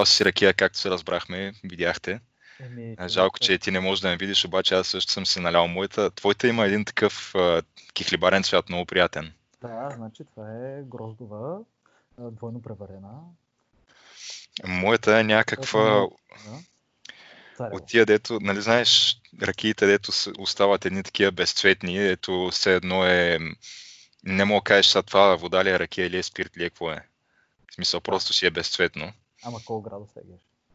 Налял си ракия, както се разбрахме, видяхте. Еми, Жалко, това- че ти не можеш да ме видиш, обаче аз също съм си налял моята. Твоята има един такъв а, кихлибарен цвят, много приятен. Да, значи това е гроздова, двойно преварена. Моята е някаква Да. От тия, дето, нали знаеш, ракиите, дето остават едни такива безцветни, ето все едно е... Не мога да кажеш това вода ли е ракия или е спирт или е какво е. В смисъл, просто си е безцветно. Ама колко градус е?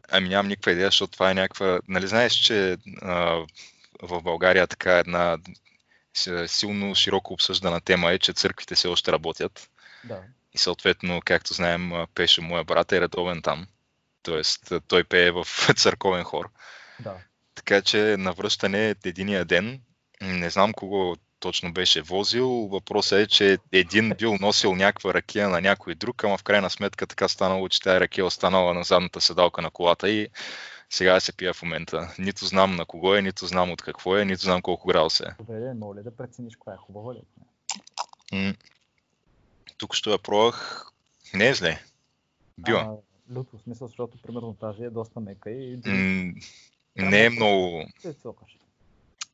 Ами нямам никаква идея, защото това е някаква... Нали знаеш, че а, в България така една силно широко обсъждана тема е, че църквите все още работят. Да. И съответно, както знаем, Пеше, моя брат, е редовен там. Тоест, той пее в църковен хор. Да. Така че на връщане единия ден, не знам кого точно беше возил, въпросът е, че един бил носил някаква ракия на някой друг, ама в крайна сметка така станало, че тази ракия е останала на задната седалка на колата и сега се пия в момента. Нито знам на кого е, нито знам от какво е, нито знам колко градуса е. Добре, мога ли да прецениш коя е хубава ли? М, Тук ще я пробвах. Не е зле. Била. Люто, в смисъл, защото примерно тази е доста мека и М, Не е много, се цокаш.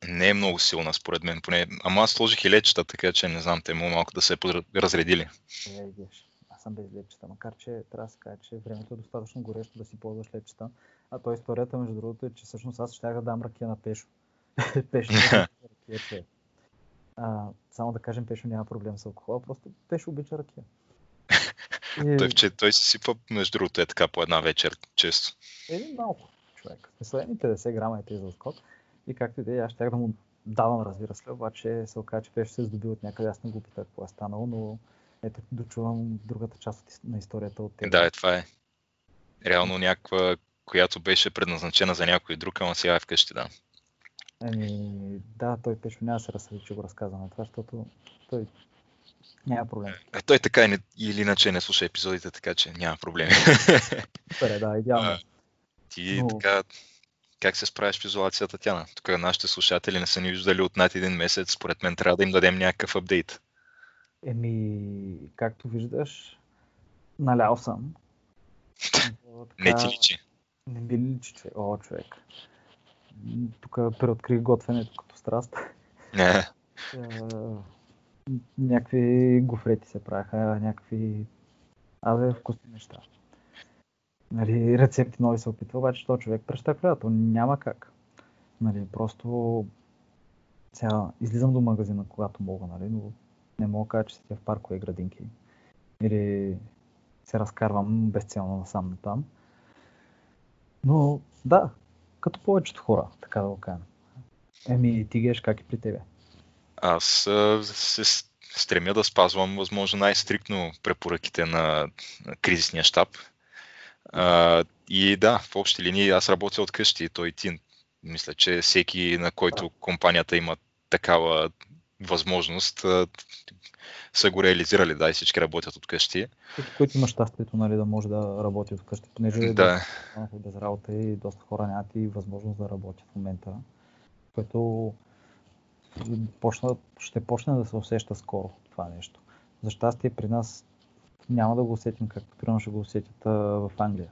Не е много силна според мен. Поне. Ама аз сложих и лечета, така че не знам, те му малко да се е разредили. Е, геш. Аз съм без лепчета, макар че трябва да се каже, че времето е достатъчно горещо да си ползваш лепчета. А то историята, между другото, е, че всъщност аз ще да дам ракия на Пешо. Пешо не ракия, че. А, само да кажем, Пешо няма проблем с алкохола, просто Пешо обича ракия. И, Той, че, той си сипа, между другото, е така по една вечер, често. Един малко човек. Едни 50 грама е тези за скок. И както и да е, аз щях да му давам, разбира се, обаче се оказа, че беше се здобил от някъде, аз не го питах какво е станало, но ето дочувам другата част от, на историята от теб. Да, е, това е. Реално някаква, която беше предназначена за някой друг, ама сега е вкъщи, да. Еми, да, той пеше няма да се разсъди, че го разказваме това, защото той няма проблем. Е, той така не, или иначе не слуша епизодите, така че няма проблеми. Супер е, да, идеално. А, Ти Но- така, как се справиш в изолацията, Тяна? Тук нашите слушатели не са ни виждали от над един месец, според мен трябва да им дадем някакъв апдейт. Еми, както виждаш, налял съм. Но Не така- ти личи. Не би ли личи, че... О, човек. Тук преоткрих готвенето като страст. Не. Е, някакви гофрети се правяха, някакви абе вкусни неща. Нали, рецепти нови се опитва, обаче то човек прещакля, то няма как. Нали, просто сега излизам до магазина, когато мога, нали, но не мога да кажа, че седя в паркове градинки. Или се разкарвам безцелно насам на там. Но да, като повечето хора, така да го кажем. Еми, ти геш как и при тебе? Аз а, се стремя да спазвам възможно най-стриктно препоръките на кризисния щаб. А, и да, в общи линии аз работя от къщи, той и ти. Мисля, че всеки, на който компанията има такава възможност, са го реализирали, да, и всички работят от къщи. Който има щастието нали, да може да работи от вкъщи, понеже е Да, доста са без работа и доста хора нямат и възможност да работят в момента, което почна, ще почне да се усеща скоро това нещо. За щастие при нас няма да го усетим както примерно ще го усетят а, в Англия.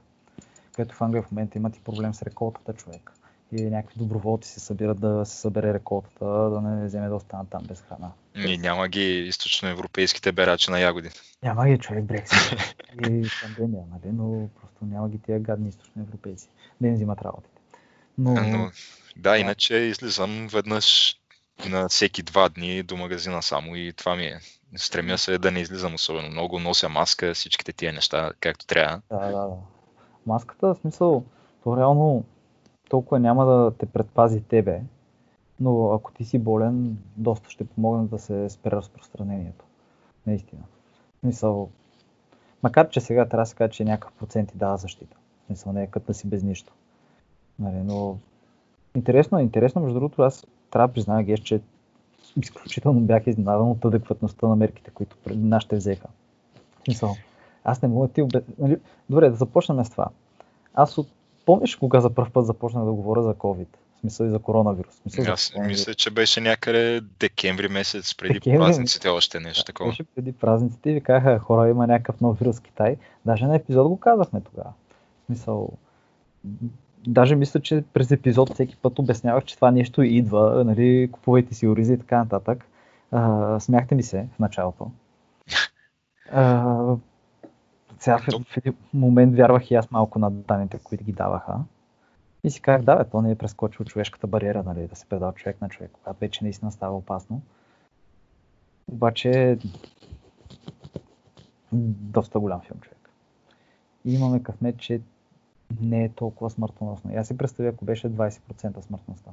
Където в Англия в момента имат и проблем с реколтата човек. И някакви доброволци се събират да се събере реколтата, да не вземе да останат там без храна. и няма ги източноевропейските берачи на ягоди. Няма ги човек Брексит и пандемия, нали? но просто няма ги тия гадни източни европейци. Да им взимат работите. Но, Но, да, иначе излизам веднъж на всеки два дни до магазина само и това ми е. Стремя се да не излизам особено много, нося маска, всичките тия неща, както трябва. да, да, да. Маската, в смисъл, то реално толкова няма да те предпази тебе, но ако ти си болен, доста ще помогне да се спре разпространението. Наистина. Мисъл, макар че сега трябва да се каже, че някакъв процент ти дава защита. Мисъл, не е като да си без нищо. Нали, но интересно, интересно, между другото, аз трябва да призная, Геш, че изключително бях изненадан от адекватността на мерките, които нашите взеха. Мисъл, аз не мога да ти обе... нали? Добре, да започнем с това. Аз от... помниш кога за първ път започнах да говоря за COVID? В смисъл и за коронавирус. В смисъл Аз за... мисля, че беше някъде декември месец, преди Декември. празниците още нещо такова. Беше преди празниците и ви казаха, хора, има някакъв нов вирус в Китай. Даже на епизод го казахме тогава. В смисъл, даже мисля, че през епизод всеки път обяснявах, че това нещо идва, нали, купувайте си оризи и така нататък. А, смяхте ми се в началото. А, сега в, в един момент вярвах и аз малко на данните, които ги даваха. И си казах, да, бе, то не е прескочил човешката бариера, нали, да се предава човек на човек, когато вече наистина става опасно. Обаче, доста голям филм човек. И имаме късмет, че не е толкова смъртоносно. И аз си представя, ако беше 20% смъртността.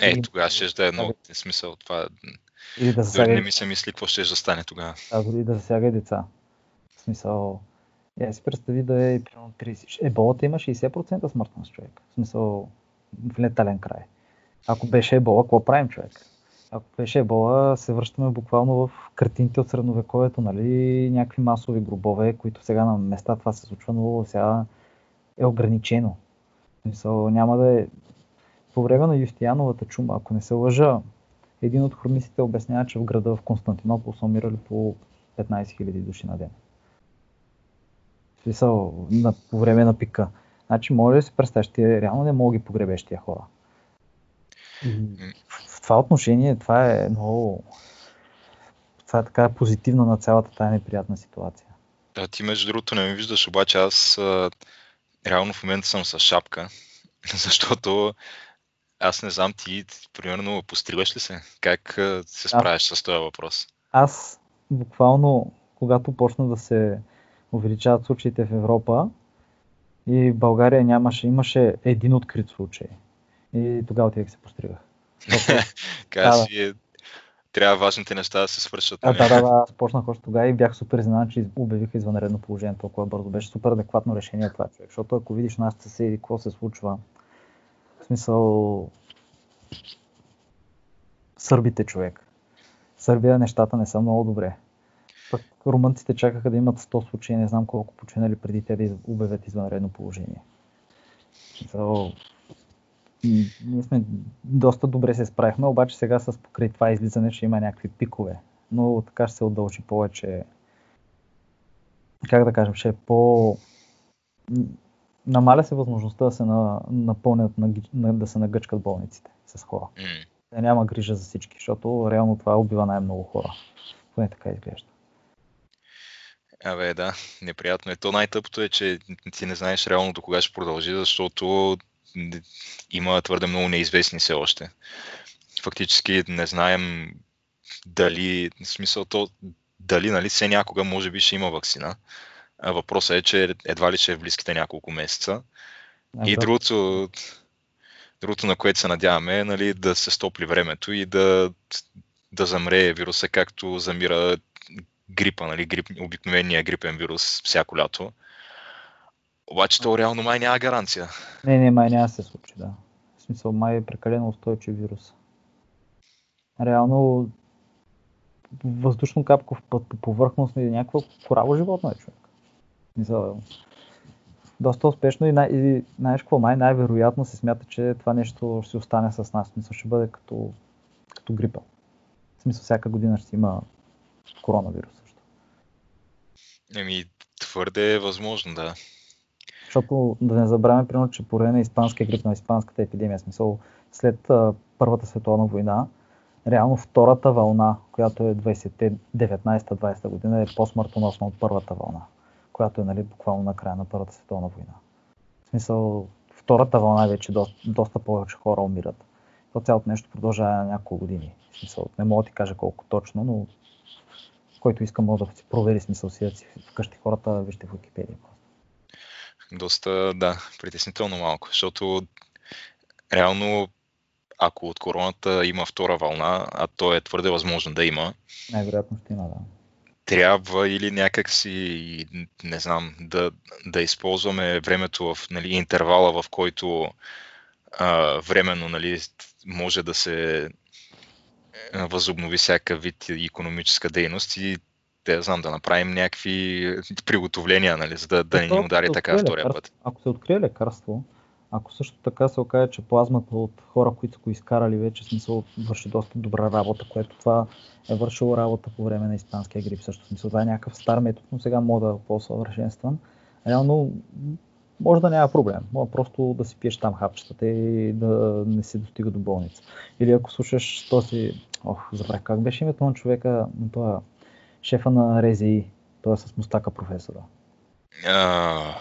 Е, тогава ще да е много смисъл това. Или да Дори засяга, не ми се мисли какво ще да стане тогава. а, дори да засяга и деца. В смисъл, я си представи да е примерно 30. Еболата има 60% смъртност човек. В смисъл, в летален край. Ако беше ебола, какво правим човек? Ако беше ебола, се връщаме буквално в картините от средновековието, нали, някакви масови гробове, които сега на места това се случва, но сега е ограничено. В смисъл, няма да е... По време на Юстияновата чума, ако не се лъжа, един от хронистите обяснява, че в града в Константинопол са умирали по 15 000 души на ден. Смисъл, на, по време на пика. Значи, може да си представиш, ти реално не мога ги погребеш тия хора. В това отношение, това е много... Това е така позитивно на цялата тая неприятна ситуация. Да, ти между другото не ме виждаш, обаче аз реално в момента съм с шапка, защото аз не знам ти, примерно, постригаш ли се? Как се справяш с този въпрос? Аз буквално, когато почна да се увеличават случаите в Европа и България нямаше, имаше един открит случай. И тогава отивах се постригах. Е, трябва важните неща да се свършат. А, нали? да, да, да, аз почнах още тогава и бях супер изненадан, че обявиха извънредно положение толкова бързо. Беше супер адекватно решение това човек, защото ако видиш нашите съседи, какво се случва, в смисъл сърбите човек. В Сърбия нещата не са много добре. Пък румънците чакаха да имат 100 случаи, не знам колко починали преди те да обявят извънредно положение. М, ние сме доста добре се справихме, обаче сега с покрай това излизане ще има някакви пикове. Но така ще се удължи повече. Как да кажем, ще е по... Намаля се възможността да се на, напълнят, на, да се нагъчкат болниците с хора. М. Да няма грижа за всички, защото реално това убива най-много хора. Поне така изглежда. Абе, да, неприятно е. То най-тъпото е, че ти не знаеш реално до кога ще продължи, защото има твърде много неизвестни все още. Фактически не знаем дали, в смисъл то, дали, нали, все някога може би ще има вакцина. А въпросът е, че едва ли ще е в близките няколко месеца. И Да. другото, другото, на което се надяваме, е нали, да се стопли времето и да, да замре вируса, както замира грипа, нали, грип, обикновения грипен вирус всяко лято. Обаче то реално май няма гаранция. Не, не, май няма се случи, да. В смисъл, май е прекалено устойчив вирус. Реално, въздушно капков път по повърхност или някакво кораво животно е човек. Мисъл, доста успешно и, най- и знаеш какво, май най-вероятно се смята, че това нещо ще остане с нас. В Смисъл, ще бъде като, като грипа. В смисъл, всяка година ще има коронавирус също. Еми, твърде е възможно, да. Защото да не забравяме, примерно, че по време на испанския грип, на испанската епидемия, смисъл след а, Първата световна война, реално втората вълна, която е 20-те, 19-20 година, е по-смъртоносна от първата вълна, която е нали, буквално на края на Първата световна война. В смисъл, втората вълна вече доста, доста повече хора умират. То цялото нещо продължава няколко години. В смисъл, не мога да ти кажа колко точно, но който иска може да си провери смисъл си, да си вкъщи хората, вижте в Википедия. Доста, да, притеснително малко, защото реално, ако от короната има втора вълна, а то е твърде възможно да има, Най-вероятно ще има, да. трябва или някак си, не знам, да, да използваме времето в нали, интервала, в който а, временно нали, може да се възобнови всяка вид економическа дейност и да знам, да направим някакви приготовления, нали, за да, да не ни удари така втория път. Ако се открие лекарство, ако също така се окаже, че плазмата от хора, които са го изкарали вече, смисъл върши доста добра работа, което това е вършило работа по време на испанския грип. Също смисъл това е някакъв стар метод, но сега мога да по-съвършенстван. Реално може да няма проблем. Може просто да си пиеш там хапчетата и да не се достига до болница. Или ако слушаш този... Ох, забравих как беше името на човека, на това шефа на РЗИ, той е с мустака професора. А,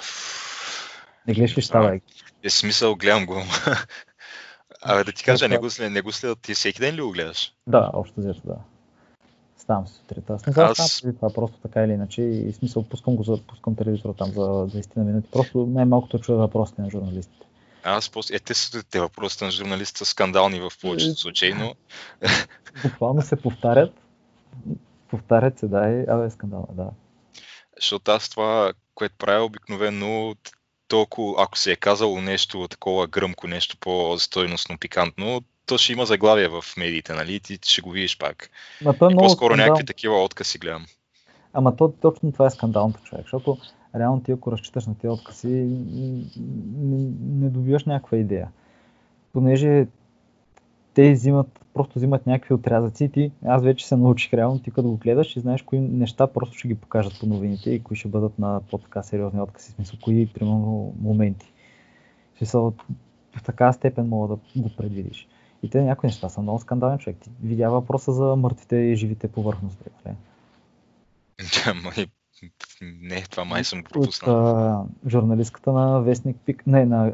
Не гледаш ли щаба? е смисъл, гледам го. Абе да ти кажа, не го, след, не го следят ти всеки ден ли го гледаш? Да, общо взето, да. Ставам се сутринта. Аз не знам, Аз- това, просто така или иначе. И смисъл, пускам го, за, пускам телевизора там за 20 на минути. Просто най-малкото чуя въпросите на журналистите. Аз после... Е, те, са- те въпросите на журналистите са скандални в повечето случаи, но Буквално се повтарят. Повтарят се, да, и абе, скандал, да. защото аз това, което правя обикновено, толкова, ако се е казало нещо такова гръмко, нещо по-стойностно, пикантно, то ще има заглавие в медиите, нали? Ти ще го видиш пак. Ма то е И по-скоро скандал. някакви такива откази гледам. Ама то, точно това е скандалното човек, защото реално ти ако разчиташ на тези откази, не, не добиваш някаква идея. Понеже те взимат, просто взимат някакви отрязъци и ти, аз вече се научих реално, ти като го гледаш и знаеш кои неща просто ще ги покажат по новините и кои ще бъдат на по-така сериозни откази, смисъл кои, примерно, моменти. В смисъл, в такава степен мога да го предвидиш. И те някои неща са много скандални човек. Ти видя въпроса за мъртвите и живите повърхности. Нали? Ама и- Не, това май съм от пропуснал. а, журналистката на Вестник Пик, не, на,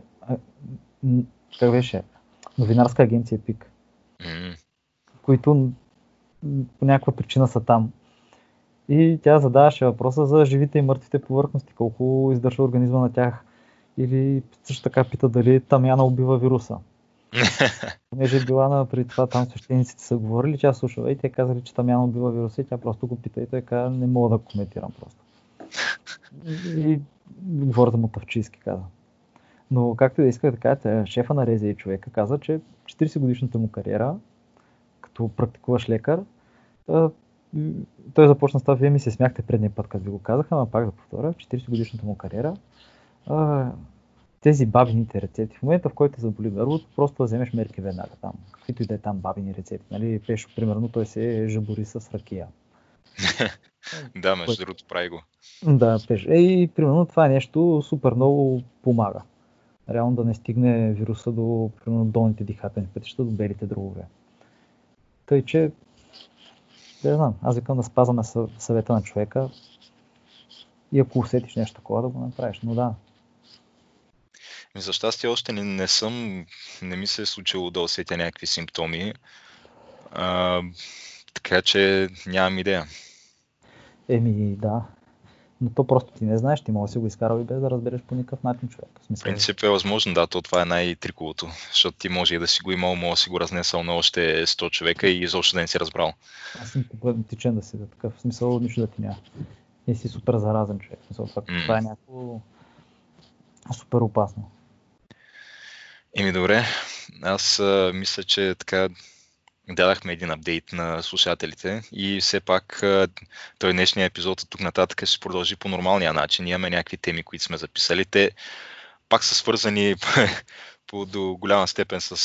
как беше, новинарска агенция Пик, М, които по някаква причина са там. И тя задаваше въпроса за живите и мъртвите повърхности, колко издържа организма на тях. Или също така пита дали тамяна убива вируса. Понеже е била на преди това там свещениците са говорили, тя слушала и те казали, че тамяна убива вируса и тя просто го пита и той каза, не мога да коментирам просто. И говоря за мотавчийски каза. Но както и да иска да кажа, шефа на Рези човека каза, че 40 годишната му кариера, като практикуваш лекар, той започна с това, вие ми се смяхте предния път, като ви го казаха, но пак да повторя, 40 годишната му кариера, тези бабините рецепти, в момента в който те заболи гърлото, просто вземеш мерки веднага там, каквито и да е там бабини рецепти. Нали? Пешо, примерно, той се жабори с ракия. да, между другото, прави го. Да, пеш. Е, и примерно това е нещо супер много помага. Реално да не стигне вируса до примерно, долните дихателни пътища, до белите дробове. Тъй, че да знам, аз викам да спазваме съ- съвета на човека и ако усетиш нещо такова, да го направиш. Но да, Ми, За щастие още не, не съм, не ми се е случило да усетя някакви симптоми. А, така че нямам идея. еми да. Но то просто ти не знаеш, ти може да си го изкарал и без да разбереш по никакъв начин човек. В смисъл, принцип е възможно, да, то това е най-триковото, защото ти може и да си го имал, може да си го разнесъл на още 100 човека и изобщо да не си разбрал. аз съм тичен да си да такъв. В смисъл нищо да ти няма. И си супер заразен човек. В смисъл, това, М. това е някакво супер опасно. Еми добре, аз а, мисля, че така дадахме един апдейт на слушателите и все пак той днешния епизод от тук нататък ще продължи по нормалния начин. Имаме някакви теми, които сме записали. Те пак са свързани по, до голяма степен с,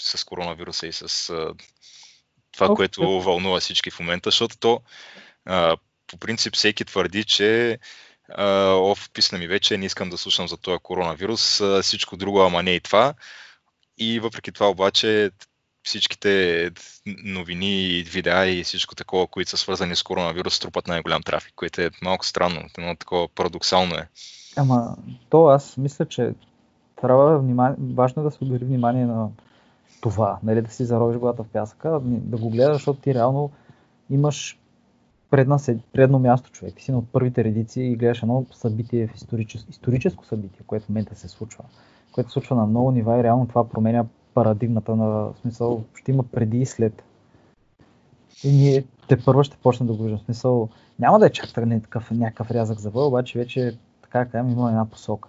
с коронавируса и с това, Ох, което вълнува всички в момента, защото то а, по принцип всеки твърди, че а, оф, писна ми вече, не искам да слушам за този коронавирус, а, всичко друго, ама не и това. И въпреки това обаче всичките новини и видеа и всичко такова, които са свързани с коронавирус, трупат най-голям трафик, което е малко странно, но такова парадоксално е. Ама то аз мисля, че трябва внимание, важно е да се отдели внимание на това, нали, да си заровиш главата в пясъка, да го гледаш, защото ти реално имаш предна, предно място човек. Ти си на първите редици и гледаш едно събитие в историческо, историческо събитие, което в момента се случва. което се случва на много нива и реално това променя парадигмата на смисъл, ще има преди и след. И ние те първо ще почнем да го виждам. Смисъл, няма да е чак такъв, някакъв рязък за въл, обаче вече така кажем има една посока.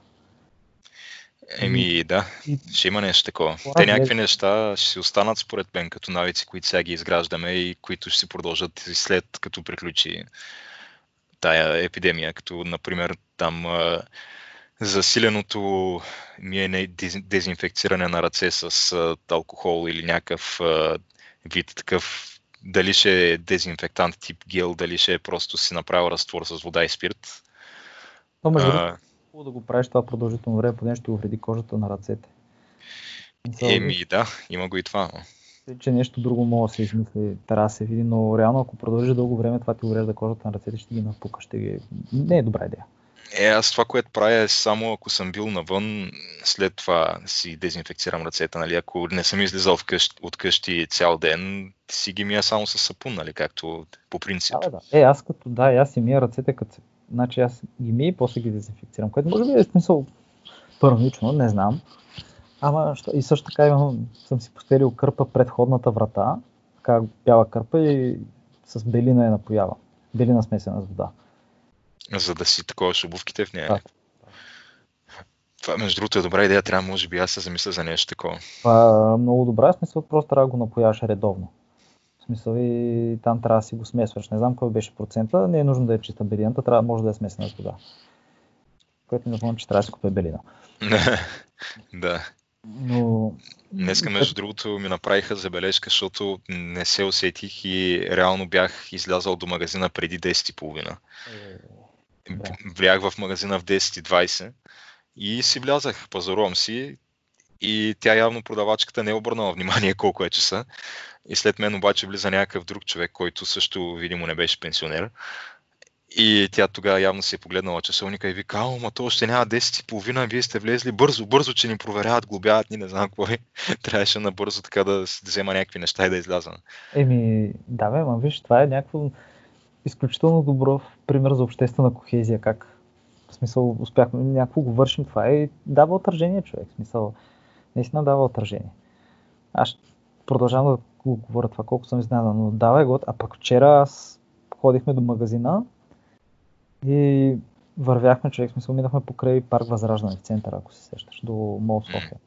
Еми да, ще има нещо такова. Те някакви неща ще си останат според мен като навици, които сега ги изграждаме и които ще си продължат и след като приключи тая епидемия, като например там засиленото миене дезинфекциране на ръце с алкохол или някакъв вид такъв дали ще е дезинфектант тип гел, дали ще е просто си направил разтвор с вода и спирт. Но между другото, хубаво да го правиш това продължително време, поне ще го вреди кожата на ръцете. Еми да, има го и това. Че нещо друго може да се измисли, трябва да се види, но реално ако продължи дълго време, това ти уврежда кожата на ръцете, ще ги напука, ще ги... Не е добра идея. Е, аз това, което правя е само ако съм бил навън, след това си дезинфекцирам ръцете, нали? Ако не съм излизал вкъщи, от къщи цял ден, си ги мия само с сапун, нали? Както по принцип. Да, да. Е, аз като, да, аз си мия ръцете, като Значи аз ги мия и после ги дезинфекцирам, което може би е смисъл първично, не знам. Ама и също така имам, съм си постелил кърпа пред ходната врата, така бяла кърпа и с белина я напоява. Белина смесена с вода. За да си такова с обувките в нея. Да. Това, между другото, е добра идея. Трябва, може би, аз се замисля за нещо такова. Това е много добра смисъл, просто трябва да го напояваш редовно. В смисъл и там трябва да си го смесваш. Не знам кой беше процента, не е нужно да е чиста белината, трябва, може да е смесена с вода. Което не знам, че трябва да си купя белина. да. Но... Днеска, между другото, ми направиха забележка, защото не се усетих и реално бях излязал до магазина преди 10.30. Да. Влях в магазина в 10.20 и си влязах, пазарувам си и тя явно продавачката не е обърнала внимание колко е часа. И след мен обаче влиза някакъв друг човек, който също видимо не беше пенсионер. И тя тогава явно си е погледнала часовника и вика, ма то още няма 10 и половина, вие сте влезли бързо, бързо, че ни проверяват, глобяват ни, не знам какво е. Трябваше набързо така да, да взема някакви неща и да изляза. Еми, да бе, ма виж, това е някакво изключително добро пример за обществена кохезия, как в смисъл успяхме, някакво го вършим това и дава отражение човек, в смисъл наистина дава отражение. Аз продължавам да го говоря това, колко съм изненадан, но давай го. А пък вчера аз ходихме до магазина и вървяхме, човек, смисъл, минахме покрай парк Възраждане в центъра, ако се сещаш, до Мол София,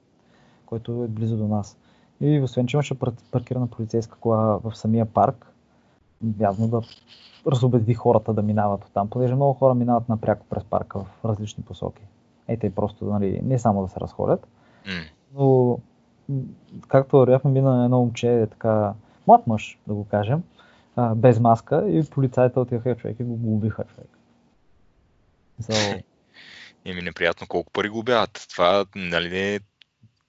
който е близо до нас. И освен, че имаше паркирана полицейска кола в самия парк, явно да разобеди хората да минават от там, понеже много хора минават напряко през парка в различни посоки. Ете, просто нали, не само да се разходят, но както вървяхме, мина едно момче, е така, млад мъж, да го кажем, а, без маска и полицайите отиха човек и го убиха човек. So... Еми неприятно колко пари губяват. Това, нали не е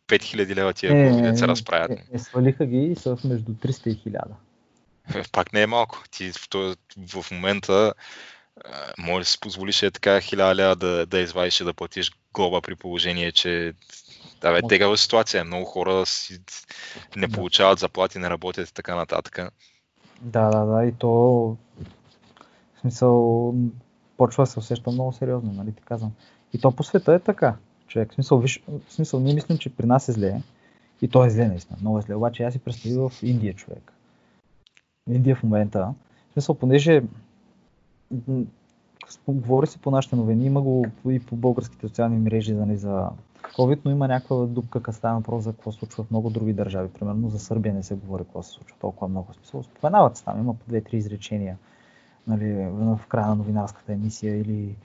5000 лева тия глоби, да се разправят. Не, не, свалиха ги и са между 300 и 1000. Пак не е малко. Ти в, в момента може да си позволиш е така 1000 лева да, да извадиш и да платиш глоба при положение, че да, бе, тегава ситуация. Много хора си не получават заплати, не работят и така нататък. Да, да, да. И то в смисъл почва да се усеща много сериозно, нали ти казвам. И то по света е така. Човек, в смисъл, виж, в смисъл, ние мислим, че при нас е зле. И то е зле, наистина. Много е зле. Обаче аз си представи в Индия, човек. Индия в момента. В смисъл, понеже говори се по нашите новини, има го и по българските социални мрежи нали, за COVID, но има някаква дупка, като става въпрос за какво се случва в много други държави. Примерно за Сърбия не се говори какво се случва толкова много. Смисъл, споменават се там, има по две-три изречения нали, в края на новинарската емисия или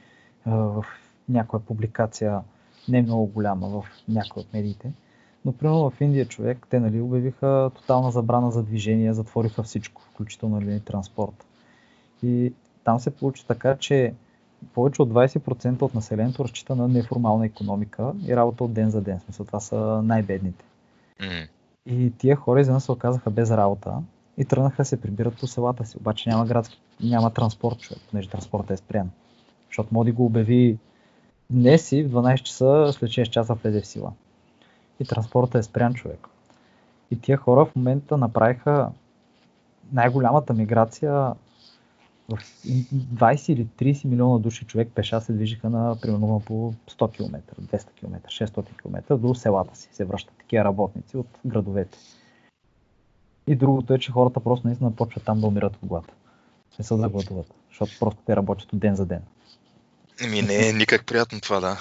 а, в някоя публикация, не много голяма в някои от медиите. Но примерно в Индия човек, те нали, обявиха тотална забрана за движение, затвориха всичко, включително нали, транспорт. И там се получи така, че повече от 20% от населението разчита на неформална економика и работа от ден за ден. В смисъл, това са най-бедните. Mm. И тия хора изведнъж се оказаха без работа и тръгнаха се прибират по селата си. Обаче няма градски, няма транспорт, човек, понеже транспортът е спрян. Защото Моди го обяви днес и в 12 часа, след 6 часа влезе в сила. И транспортът е спрян, човек. И тия хора в момента направиха най-голямата миграция в 20 или 30 милиона души човек пеша се движиха на примерно по 100 км, 200 км, 600 км до селата си се връщат такива работници от градовете. И другото е, че хората просто наистина почват там да умират от глад. Не са да гладуват, защото просто те работят от ден за ден. Еми не е никак приятно това, да.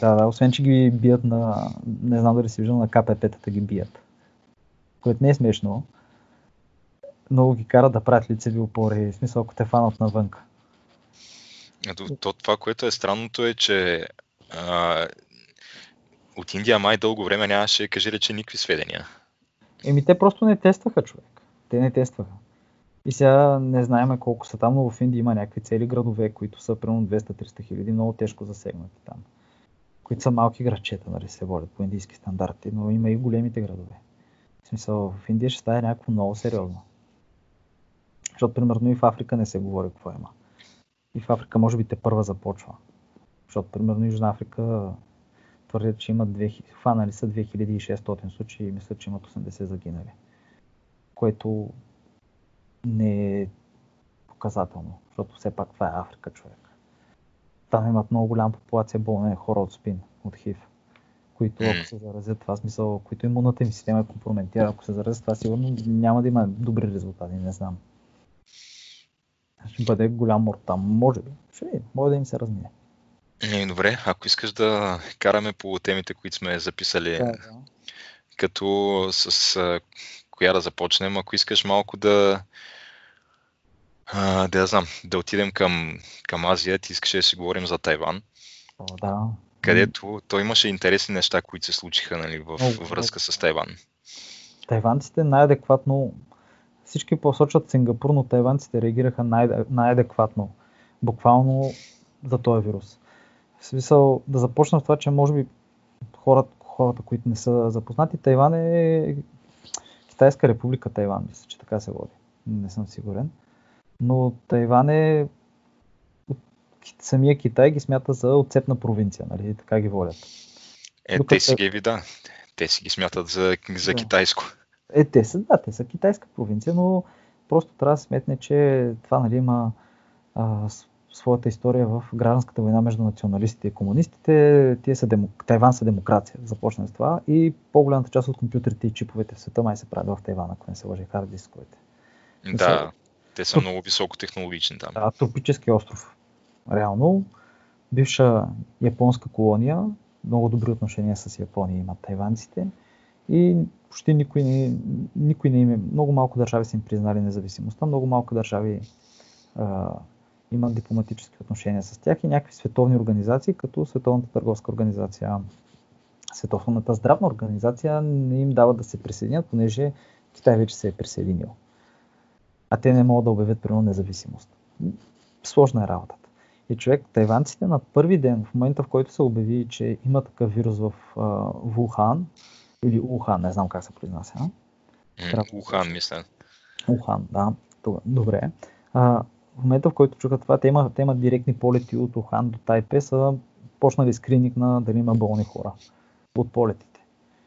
Да, да, освен, че ги бият на, не знам дали си виждал, на КПП-тата ги бият. Което не е смешно, много ги карат да правят лицеви опори, в смисъл ако те фанат навънка. То, то, това, което е странното е, че а, от Индия май дълго време нямаше, кажи рече, никакви сведения. Еми те просто не тестваха човек. Те не тестваха. И сега не знаем колко са там, но в Индия има някакви цели градове, които са примерно 200-300 хиляди, много тежко засегнати там. Които са малки градчета, нали се водят по индийски стандарти, но има и големите градове. В смисъл, в Индия ще стане някакво много сериозно. Защото, примерно, и в Африка не се говори какво има. И в Африка, може би, те първа започва. Защото, примерно, Южна Африка твърдят, че имат 2000, фанали са 2600 случаи и мислят, че имат 80 загинали. Което не е показателно, защото все пак това е Африка, човек. Там имат много голяма популация болни хора от спин, от хив, които ако се заразят това смисъл, които имунната им система е компрометира, ако се заразят това сигурно няма да има добри резултати, не знам. Ще бъде голям мор там, може би. Ще видим, може да им се размие. Е, добре, ако искаш да караме по темите, които сме записали, да, да. като с коя да започнем, ако искаш малко да а, да я знам, да отидем към, към Азия, ти искаш да си говорим за Тайван. О, да. Където той имаше интересни неща, които се случиха нали, в О, връзка с Тайван. Тайванците най-адекватно, всички посочват Сингапур, но тайванците реагираха най- най-адекватно, буквално за този вирус. В смисъл да започна в това, че може би хората, хората, които не са запознати, Тайван е Китайска република Тайван, мисля, че така се води. Не съм сигурен. Но Тайван е самия Китай ги смята за отцепна провинция, нали? така ги волят. Е, Докато... те си ги, да, те си ги смятат за, за да. китайско. Е, те са, да, те са китайска провинция, но просто трябва да сметне, че това нали, има а, своята история в гражданската война между националистите и комунистите. Тие са демо... Тайван са демокрация, започна с това и по-голямата част от компютрите и чиповете в света май се правят в Тайван, ако не се лъжи хард дисковете. Да, те са много високотехнологични там. Да, тропически остров. Реално, бивша японска колония, много добри отношения с Япония имат тайванците и почти никой не, никой не има, много малко държави са им признали независимостта, много малко държави а, имат дипломатически отношения с тях и някакви световни организации, като Световната търговска организация, Световната здравна организация не им дават да се присъединят, понеже Китай вече се е присъединил. А те не могат да обявят примерно независимост. Сложна е работата. И човек, тайванците на първи ден, в момента в който се обяви, че има такъв вирус в uh, Вухан, или Ухан, не знам как се произнася. Ухан, мисля. Ухан, да. Добре. А, в момента, в който чуха това, те имат, те имат директни полети от Ухан до Тайпе, са почнали скрининг на дали има болни хора от полетите.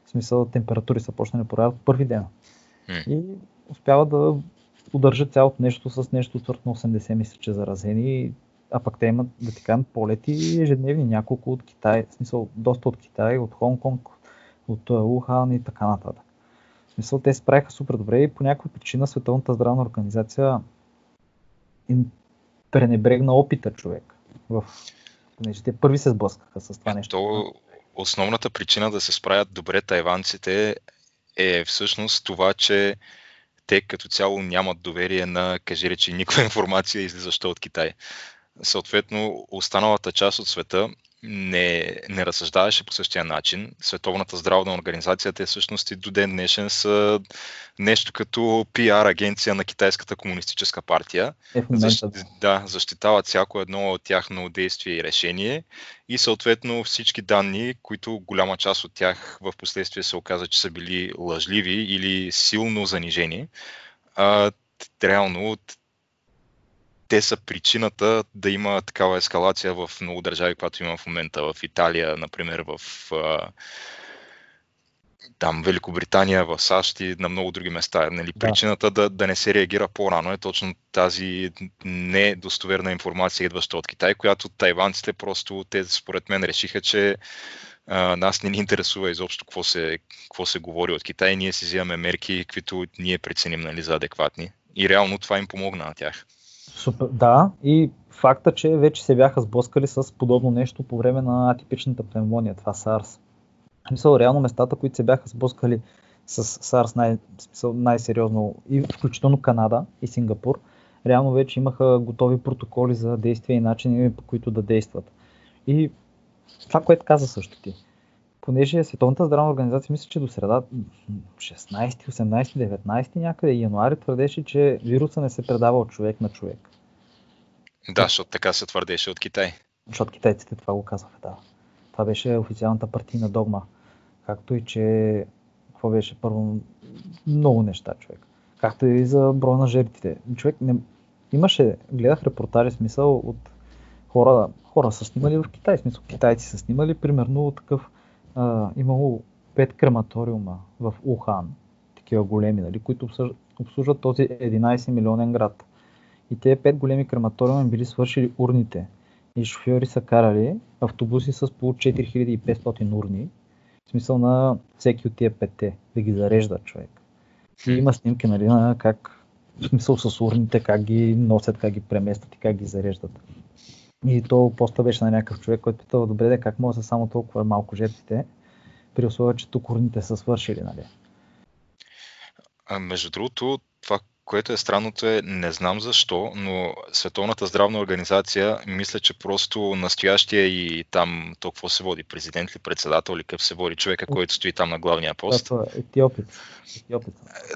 В смисъл, температури са почнали да проявят първи ден. И успяват да удържат цялото нещо с нещо твърд на 80, мисля, че заразени. А пък те имат, да ти кажем, полети ежедневни, няколко от Китай, в смисъл, доста от Китай, от Хонг-Конг, от Ухан и така нататък. В смисъл, те справиха супер добре и по някаква причина Световната здравна организация им пренебрегна опита човек. В... Понеже те първи се сблъскаха с това нещо. То, основната причина да се справят добре тайванците е всъщност това, че те като цяло нямат доверие на, кажи речи, никаква информация излизаща от Китай. Съответно, останалата част от света не, не разсъждаваше по същия начин. Световната здравна организация, те всъщност и до ден днешен са нещо като пиар агенция на Китайската комунистическа партия. Е, Защ... Да, защитават всяко едно от тяхно действие и решение и съответно всички данни, които голяма част от тях в последствие се оказа, че са били лъжливи или силно занижени, а, реално те са причината да има такава ескалация в много държави, която има в момента. В Италия, например, в там Великобритания, в САЩ и на много други места. Нали, да. Причината да, да не се реагира по-рано е точно тази недостоверна информация, идваща от Китай, която тайванците просто, те според мен решиха, че а, нас не ни интересува изобщо какво се, какво се говори от Китай. Ние си взимаме мерки, които ние преценим нали, за адекватни. И реално това им помогна на тях. Супер, да, и факта, че вече се бяха сблъскали с подобно нещо по време на атипичната пневмония, това SARS. Мисъл, реално местата, които се бяха сблъскали с SARS най- най-сериозно, и включително Канада и Сингапур, реално вече имаха готови протоколи за действия и начини по които да действат. И това, което каза също ти. Понеже Световната здравна организация мисля, че до среда 16, 18, 19 някъде януари твърдеше, че вируса не се предава от човек на човек. Да, защото така се твърдеше от Китай. Защото китайците това го казаха, да. Това беше официалната партийна догма. Както и, че какво беше първо много неща, човек. Както и за броя на жертвите. Човек не... имаше, гледах репортажи смисъл от хора, хора са снимали в Китай, смисъл китайци са снимали, примерно такъв, а, имало пет крематориума в Ухан, такива големи, нали, които обслужват този 11 милионен град. И тези пет големи крематориума били свършили урните. И шофьори са карали автобуси с по 4500 урни, в смисъл на всеки от тия петте, да ги зарежда човек. И има снимки, нали, на как, в смисъл с урните, как ги носят, как ги преместват и как ги зареждат. И то поста беше на някакъв човек, който питал, добре, де, как може да са само толкова малко жертвите, при условие, че тук урните са свършили, нали? А, между другото, това, което е странното е, не знам защо, но Световната здравна организация мисля, че просто настоящия и там то какво се води, президент ли, председател ли, какъв се води човека, който стои там на главния пост. Да, е етиопец. етиопец.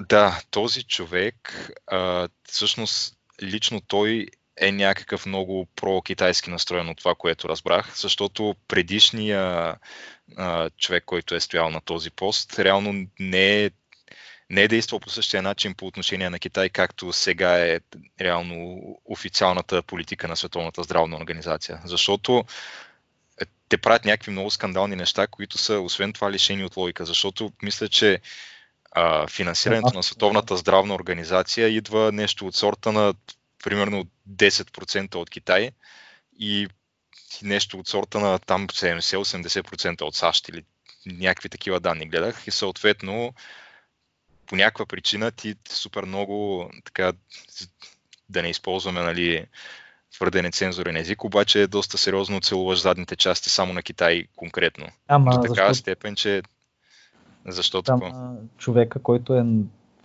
Да, този човек, а, всъщност лично той е някакъв много про-китайски настроен от това, което разбрах, защото предишния а, човек, който е стоял на този пост, реално не е не е действал по същия начин по отношение на Китай, както сега е реално официалната политика на Световната здравна организация. Защото е, те правят някакви много скандални неща, които са освен това лишени от логика. Защото мисля, че а, финансирането на Световната здравна организация идва нещо от сорта на примерно 10% от Китай и нещо от сорта на там 70-80% от САЩ или някакви такива данни гледах и съответно по някаква причина ти супер много така да не използваме нали, твърде нецензурен език, обаче е доста сериозно целуваш задните части само на Китай конкретно. Ама, До такава защо... степен, че защо Ама, човека, който е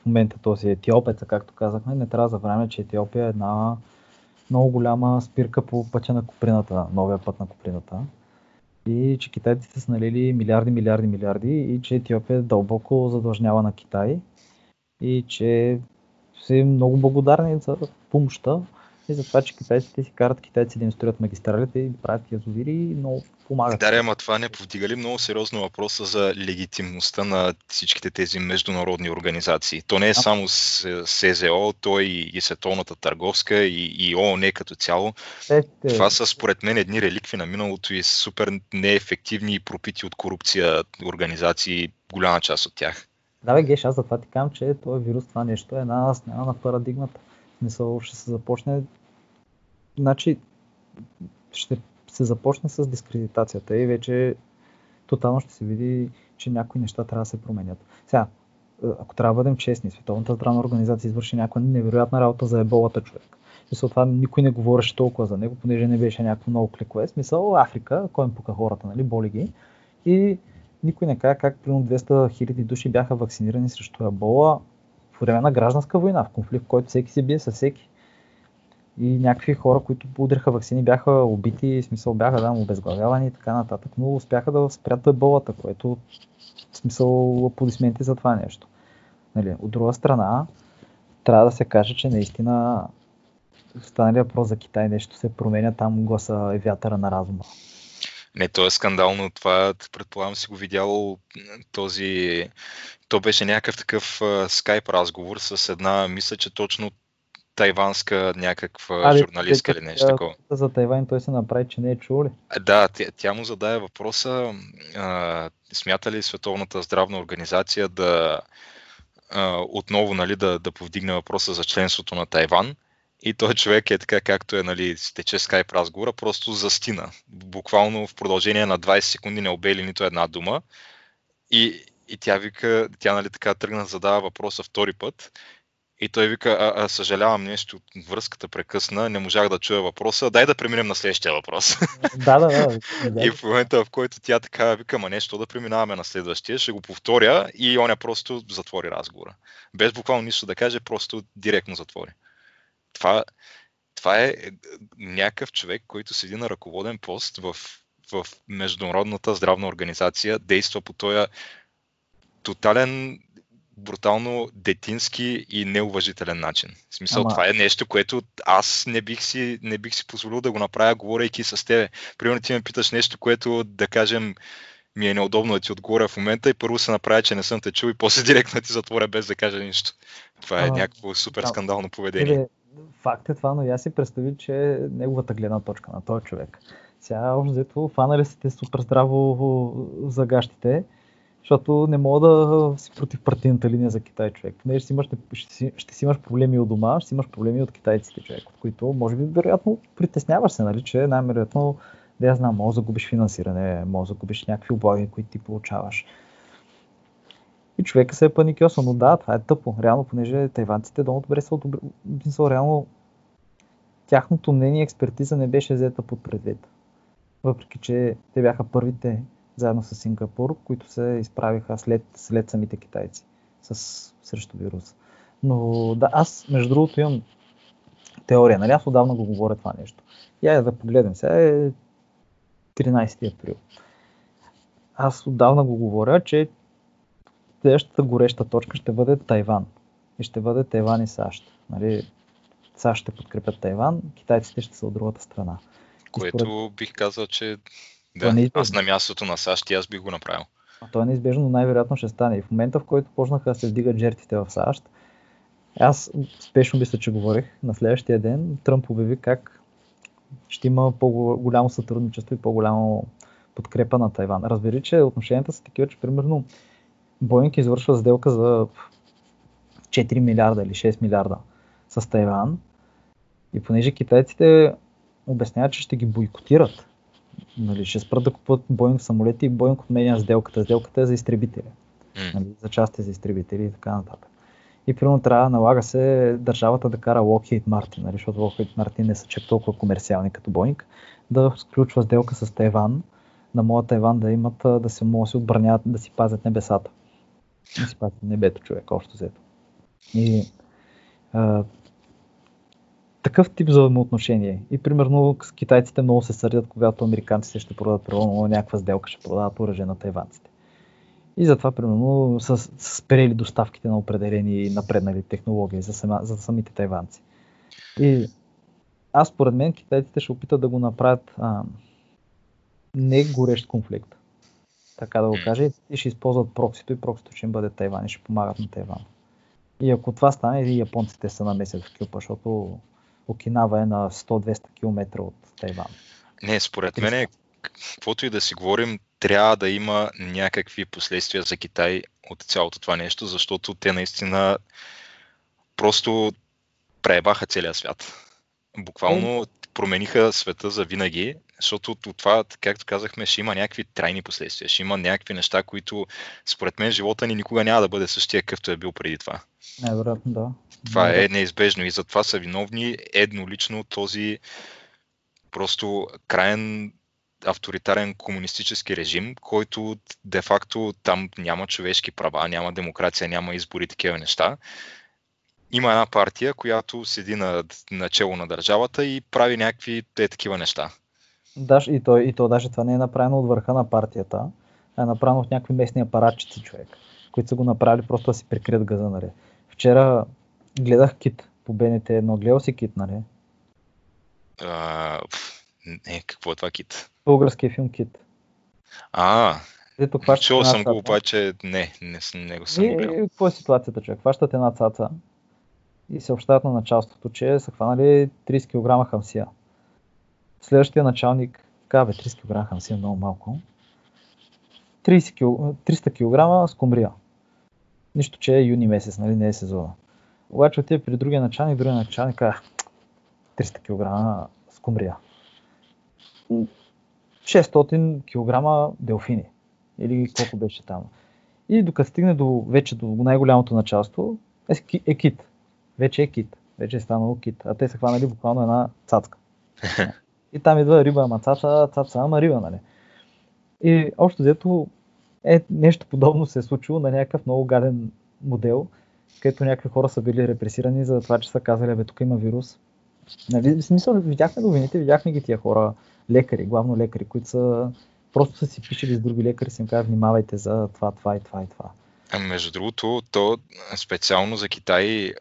в момента този етиопец, както казахме, не трябва да забравяме, че Етиопия е една много голяма спирка по пътя на Куприната, новия път на Куприната. И че китайците са налили милиарди, милиарди, милиарди и че Етиопия е дълбоко задължнява на Китай и че са много благодарни за помощта и за това, че китайците си карат китайци да им строят магистралите и правят язовири много помагат. Да, ама това не повдига ли много сериозно въпроса за легитимността на всичките тези международни организации? То не е само СЗО, то е и, и Световната търговска, и, и ООН като цяло. Е, това са според мен едни реликви на миналото и супер неефективни и пропити от корупция организации, голяма част от тях. Да, бе, Геш, аз за това ти казвам, че този вирус, това нещо е една смяна на парадигмата. Мисъл, ще се започне Значи, ще се започне с дискредитацията и вече тотално ще се види, че някои неща трябва да се променят. Сега, ако трябва да бъдем честни, Световната здравна организация извърши някаква невероятна работа за еболата човек. Смисъл, това никой не говореше толкова за него, понеже не беше някакво много кликове. Смисъл, Африка, кой им пука хората, нали, боли ги. И никой не каза как примерно 200 хиляди души бяха вакцинирани срещу ебола в време на гражданска война, в конфликт, в който всеки се бие със всеки и някакви хора, които удряха вакцини, бяха убити, в смисъл бяха да, обезглавявани и така нататък, но успяха да спрят еболата, което в смисъл аплодисменти за това нещо. Нали, от друга страна, трябва да се каже, че наистина стане въпрос за Китай, нещо се променя, там гласа е вятъра на разума. Не, то е скандално. Това, предполагам, си го видял този... То беше някакъв такъв скайп разговор с една, мисля, че точно тайванска някаква А, журналистка или нещо такова. За Тайван той се направи, че не е чул ли? Да, тя, тя му зададе въпроса, а, смята ли Световната здравна организация да а, отново нали, да, да повдигне въпроса за членството на Тайван. И той човек е така, както е, нали, тече скайп разговора, просто застина. Буквално в продължение на 20 секунди не обели нито една дума. И, и тя вика, тя нали така тръгна да задава въпроса втори път. И той вика, а, а, съжалявам нещо, връзката прекъсна, не можах да чуя въпроса, дай да преминем на следващия въпрос. Да, да, да. И в момента, в който тя така вика, ма нещо да преминаваме на следващия, ще го повторя и оня просто затвори разговора. Без буквално нищо да каже, просто директно затвори. Това, това е някакъв човек, който седи на ръководен пост в, в Международната здравна организация, действа по този тотален, брутално детински и неуважителен начин. В смисъл, Ама- това е нещо, което аз не бих, си, не бих си позволил да го направя, говорейки с тебе. Примерно ти ме питаш нещо, което, да кажем, ми е неудобно да ти отговоря в момента и първо се направя, че не съм те чул и после директно ти затворя без да кажа нищо. Това е Ама, някакво супер да. скандално поведение. Тебе, факт е това, но я си представи, че е неговата гледна точка на този човек. Сега, общо взето, фанали сте супер здраво за гащите, защото не мога да си против партийната линия за Китай, човек. Понеже си имаш, ще, си, ще си имаш проблеми от дома, ще си имаш проблеми от китайците, човек, от които, може би, вероятно, притесняваш се, нали, че най-вероятно, да я знам, може да загубиш финансиране, може да загубиш някакви облаги, които ти получаваш. И човека се е паникьосал, но да, това е тъпо. Реално, понеже тайванците много добре са одобри... в смисъл, реално тяхното мнение и експертиза не беше взета под предвид. Въпреки, че те бяха първите, заедно с Сингапур, които се изправиха след, след самите китайци с, срещу вируса. Но да, аз между другото имам теория, нали аз отдавна го говоря това нещо. Я да погледнем, сега е 13 април. Аз отдавна го говоря, че следващата гореща точка ще бъде Тайван. И ще бъде Тайван и САЩ. Нали, САЩ ще подкрепят Тайван, китайците ще са от другата страна. Което според- бих казал, че да, е аз на мястото на САЩ и аз бих го направил. А то е неизбежно, най-вероятно ще стане. И в момента, в който почнаха да се вдигат жертвите в САЩ, аз спешно мисля, че говорих, на следващия ден Тръмп обяви как ще има по-голямо сътрудничество и по-голямо подкрепа на Тайван. Разбери, че отношенията са такива, че примерно Боинг извършва сделка за 4 милиарда или 6 милиарда с Тайван и понеже китайците обясняват, че ще ги бойкотират, нали, ще спрат да купуват Боинг самолети и Боинг отменя сделката. Сделката е за изтребители, нали, за части за изтребители и така нататък. И примерно трябва, налага се държавата да кара Lockheed Martin, нали, защото Lockheed Martin не са чак толкова комерциални като Боинг, да сключва сделка с Тайван, да могат Тайван да имат, да се могат да се отбраняват, да си пазят небесата. Да си пазят небето човек, общо взето. И а, такъв тип взаимоотношение. И примерно с китайците много се сърдят, когато американците ще продадат примерно някаква сделка, ще продават оръжие на тайванците. И затова, примерно, са, спрели доставките на определени напреднали технологии за, сама, за самите тайванци. И аз, според мен, китайците ще опитат да го направят а, не горещ конфликт, така да го кажа, и ще използват проксито и проксито ще им бъде Тайван и ще помагат на Тайван. И ако това стане, и японците се намесят в клюпа, защото Окинава е на 100-200 км от Тайван. Не, според мен, е, каквото и да си говорим, трябва да има някакви последствия за Китай от цялото това нещо, защото те наистина просто преебаха целия свят. Буквално промениха света за винаги, защото от това, както казахме, ще има някакви трайни последствия, ще има някакви неща, които според мен живота ни никога няма да бъде същия, какъвто е бил преди това. Най-вероятно, да. Това Да. е неизбежно и затова са виновни еднолично този просто краен авторитарен комунистически режим, който де-факто там няма човешки права, няма демокрация, няма избори, такива неща. Има една партия, която седи на начало на държавата и прави някакви те такива неща. Даш, и, то, и то даже това не е направено от върха на партията, а е направено от някакви местни апаратчици човек, които са го направили просто да си прикрият газа, нали. Вчера гледах Кит по БНТ едно. Гледал си Кит, нали? А, не, какво е това кит? Българския филм Кит. А, Дето чул съм го, обаче не, не, съм- не го съм го гледал. И какво е ситуацията, човек? Хващат една цаца и съобщават на началството, че са хванали 30 кг хамсия. Следващия началник казва, 30 кг хамсия е много малко. 30 кг, 300 кг скумрия. Нищо, че е юни месец, нали, не е сезона. Обаче отиде при другия началник, другия началник казва 300 кг скумрия. 600 кг делфини. Или колко беше там. И докато стигне до, вече до най-голямото началство, е, е кит. Вече е кит. Вече е станало кит. А те са хванали буквално една цацка. И там идва риба, ама цаца, цаца, ама риба, нали? И общо взето е, нещо подобно се е случило на някакъв много гаден модел, където някакви хора са били репресирани за това, че са казали, бе, тук има вирус. Нали, в смисъл, видяхме новините, видяхме ги тия хора, лекари, главно лекари, които са просто са си пишели с други лекари, си им казват, внимавайте за това, това и това и това. А между другото, то специално за Китай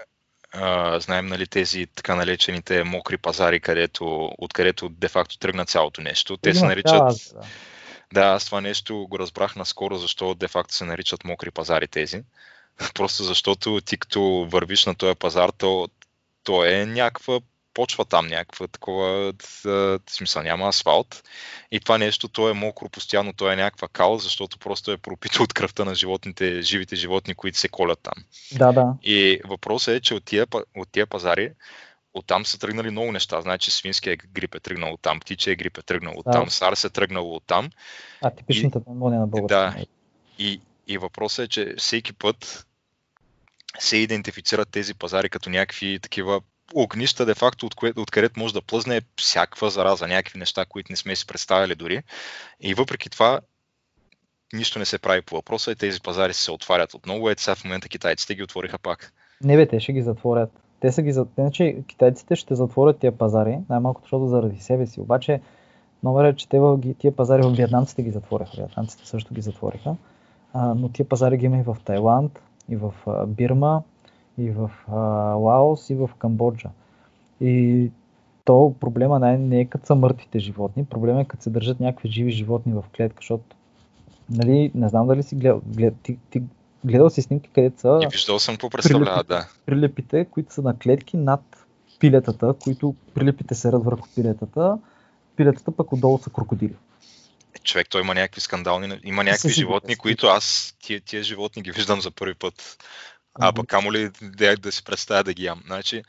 а, знаем нали, тези така наречените мокри пазари, където, откъдето де-факто тръгна цялото нещо. Те се наричат... Да. да, аз това нещо го разбрах наскоро, защо де-факто се наричат мокри пазари тези. Просто защото ти като вървиш на този пазар, то, то е някаква почва там някаква такова, смисъл няма асфалт. И това нещо, то е мокро постоянно, то е някаква кал, защото просто е пропито от кръвта на животните, живите животни, които се колят там. Да, да. И въпросът е, че от тия, от тия пазари Оттам са тръгнали много неща. Значи свинския грип е тръгнал от там, птичия грип е тръгнал от там, да. SARS е тръгнал от там. А, типичната пневмония на българска. Да. И, и въпросът е, че всеки път се идентифицират тези пазари като някакви такива огнища, де факто, от откъдето може да плъзне всякаква зараза, някакви неща, които не сме си представили дори. И въпреки това, нищо не се прави по въпроса и тези пазари се отварят отново. Ето сега в момента китайците ги отвориха пак. Не бе, те ще ги затворят. Те са ги затворят. Иначе китайците ще затворят тия пазари, най-малкото, защото заради себе си. Обаче, номер е, че те тия пазари в вьетнамците ги затвориха. Вьетнамците също ги затвориха. А, но тия пазари ги има и в Тайланд, и в Бирма, и в Лаос, и в Камбоджа. И то проблема не, не е като са мъртвите животни, проблема е като се държат някакви живи животни в клетка, защото нали, не знам дали си гледал, глед, ти, ти гледал си снимки, където са... И виждал съм какво представлява, да. Прилепите, които са на клетки над пилетата, които прилепите се върху пилетата, пилетата пък отдолу са крокодили. Е, човек, той има някакви скандални, има някакви животни, които аз тия, тия животни ги виждам за първи път. А пък камо ли да, да си представя да ги ям. Значи,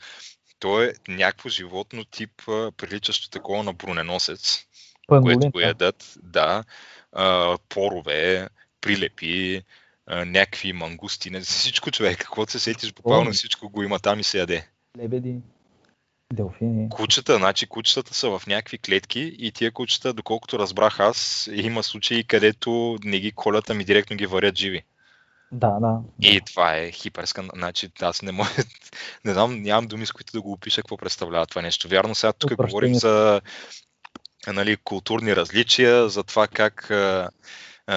то е някакво животно тип приличащо такова на броненосец, Панголин, което го ядат. Да, а, порове, прилепи, а, някакви мангусти, не всичко човек, каквото се сетиш, буквално всичко го има там и се яде. Лебеди, делфини. Кучета, значи кучетата са в някакви клетки и тия кучета, доколкото разбрах аз, има случаи, където не ги колят, ами директно ги варят живи. Да, да. И това е хиперскан. Значи, аз не мога. Не знам, нямам думи, с които да го опиша какво представлява това нещо. Вярно, сега тук говорим за нали, културни различия, за това как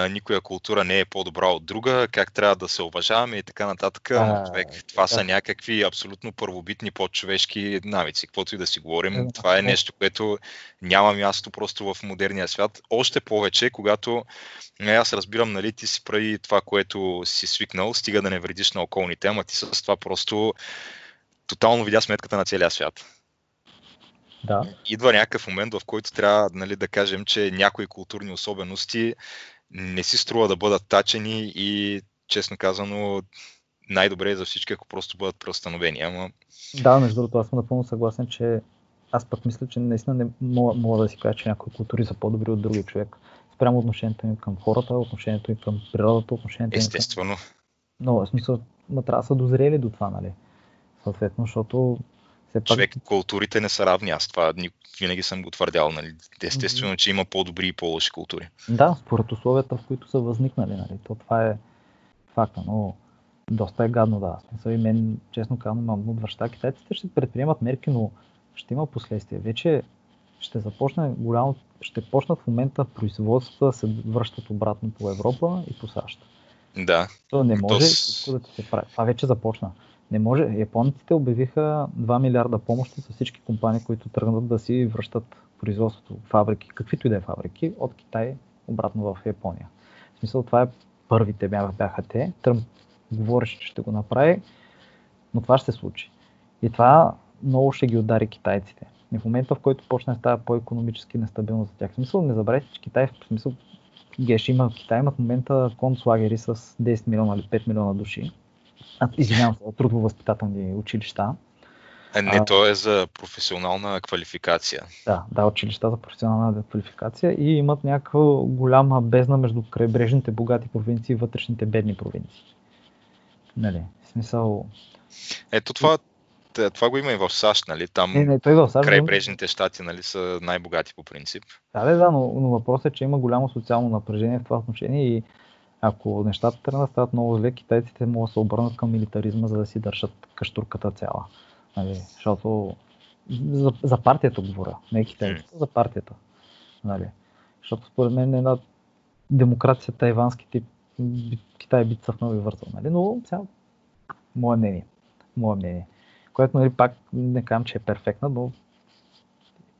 никоя култура не е по-добра от друга, как трябва да се уважаваме и така нататък. А, човек, това са някакви абсолютно първобитни подчовешки навици. Каквото и да си говорим, това е нещо, което няма място просто в модерния свят. Още повече, когато аз разбирам, нали, ти си прави това, което си свикнал, стига да не вредиш на околните, ама ти с това просто тотално видя сметката на целия свят. Да. Идва някакъв момент, в който трябва нали, да кажем, че някои културни особености не си струва да бъдат тачени и честно казано най-добре е за всички, ако просто бъдат преустановени. Ама... Да, между другото, аз съм напълно съгласен, че аз пък мисля, че наистина не мога, мога да си кажа, че някои култури са по-добри от други човек. Спрямо отношението им към хората, отношението им към природата, отношението им Естествено. Към... Но, в смисъл, ма трябва да са дозрели до това, нали? Съответно, защото все пак... Човек, културите не са равни. Аз това винаги съм го твърдял. Нали? Естествено, че има по-добри и по-лоши култури. Да, според условията, в които са възникнали. Нали? То това е факта, но доста е гадно, да. Смисъл и мен, честно казвам, имам отвръща. Китайците ще предприемат мерки, но ще има последствия. Вече ще започне голямо, ще почнат в момента производствата да се връщат обратно по Европа и по САЩ. Да. То не може То... да се прави. Това вече започна. Не може. Японците обявиха 2 милиарда помощи за всички компании, които тръгнат да си връщат производството, фабрики, каквито и да е фабрики, от Китай обратно в Япония. В смисъл това е първите бяха, те. Тръмп говореше, че ще го направи, но това ще се случи. И това много ще ги удари китайците. И в момента, в който почне да става по-економически нестабилно за тях. В смисъл, не забравяйте, че Китай, в смисъл, Геш има, Китай има в момента концлагери с 10 милиона или 5 милиона души. Извинявам се, трудово-възпитателни училища. А, не, то е за професионална квалификация. Да, да, училища за професионална квалификация и имат някаква голяма бездна между крайбрежните богати провинции и вътрешните бедни провинции. Нали, в смисъл... Ето това, това го има и в САЩ, нали? Там не, не, той в САЩ, крайбрежните щати нали, са най-богати по принцип. Да, да, да но, но въпросът е, че има голямо социално напрежение в това отношение и ако нещата трябва да стават много зле, китайците могат да се обърнат към милитаризма, за да си държат каштурката цяла. Нали? Защото за, за партията говоря, не китайците, за партията. Нали? Защото според мен една демокрация тайвански тип Китай би цъфнал и вързал. Нали? Но сега, мое мнение. Мое мнение. Което нали, пак не казвам, че е перфектна, но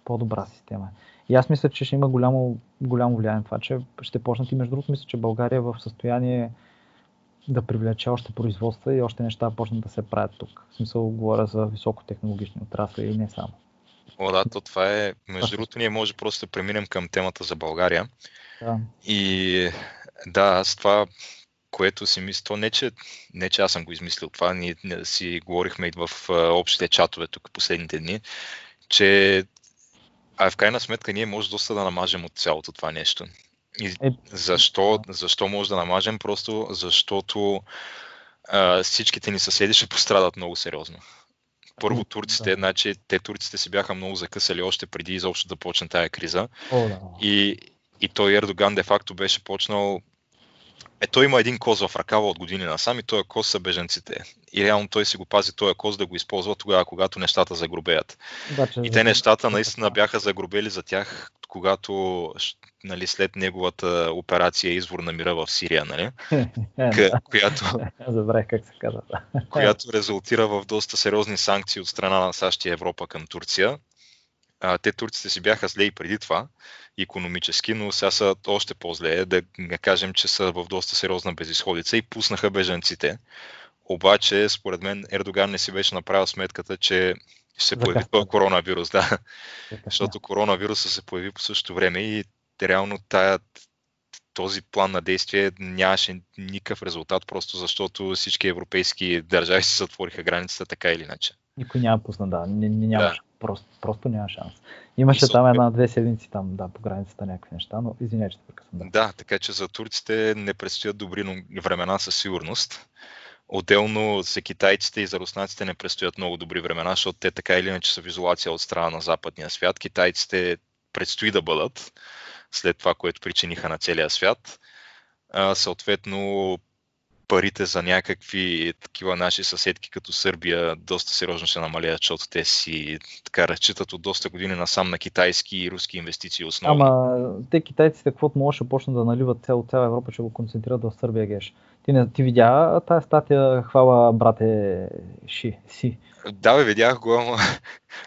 по-добра система. И аз мисля, че ще има голямо, голямо влияние това, че ще почнат и между другото мисля, че България е в състояние да привлече още производства и още неща почнат да се правят тук. В смисъл говоря за високотехнологични отрасли и не само. О, да, то това е. Между другото, ние може просто да преминем към темата за България. Да. И да, аз това, което си мисля, то не че, не, че аз съм го измислил това, ние си говорихме и в общите чатове тук последните дни, че а в крайна сметка ние може доста да намажем от цялото това нещо. И е, защо, защо може да намажем? Просто защото а, всичките ни съседи ще пострадат много сериозно. Първо турците, да. значи те турците си бяха много закъсали още преди изобщо да почне тая криза. О, да. И, и той Ердоган де факто беше почнал е, той има един коз в ръкава от години насам и този коз са беженците. И реално той си го пази този коз да го използва тогава, когато нещата загробеят. Да, и те нещата наистина бяха загробели за тях, когато нали, след неговата операция Извор на мира в Сирия, нали? К- която, Забравих как се казва. която резултира в доста сериозни санкции от страна на САЩ и Европа към Турция. А, те турците си бяха зле и преди това, економически, но сега са още по-зле, да не кажем, че са в доста сериозна безисходица и пуснаха бежанците. Обаче, според мен, Ердоган не си беше направил сметката, че ще се появи този коронавирус, да. Защото коронавируса се появи по същото време и реално тая, този план на действие нямаше никакъв резултат, просто защото всички европейски държави си затвориха границата така или иначе. Никой няма пусна, да. Нямаше. Да. Просто, просто няма шанс. Имаше там една-две седмици там, да, по границата някакви неща, но извиняй, че прекъсвам. Да. да, така че за турците не предстоят добри времена със сигурност. Отделно за китайците и за руснаците не предстоят много добри времена, защото те така или иначе са в изолация от страна на западния свят. Китайците предстои да бъдат след това, което причиниха на целия свят. А, съответно, парите за някакви такива наши съседки като Сърбия доста сериозно се намалят, защото те си така разчитат от доста години насам на китайски и руски инвестиции основно. Ама те китайците, каквото може, ще почнат да наливат цяло цяла Европа, ще го концентрират в Сърбия геш. Ти, не, ти видя тази статия, хвала брате Ши, си. Да, бе, видях го, ама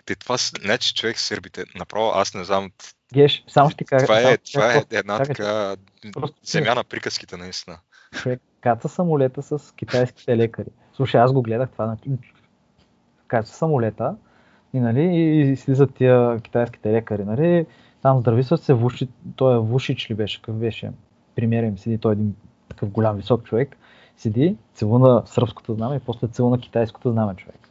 те това, значи човек сърбите, направо аз не знам. Геш, само ще ти кажа. Това е, това е една така земя на приказките, наистина. Човек, каца самолета с китайските лекари. Слушай, аз го гледах това. Каца самолета и, нали, и слизат тия китайските лекари. Нали? Там здрависват се Вуши, той е Вушич ли беше, какъв беше? Примерим им седи той е един такъв голям висок човек, седи, целуна сръбското знаме и после целуна китайското знаме човек.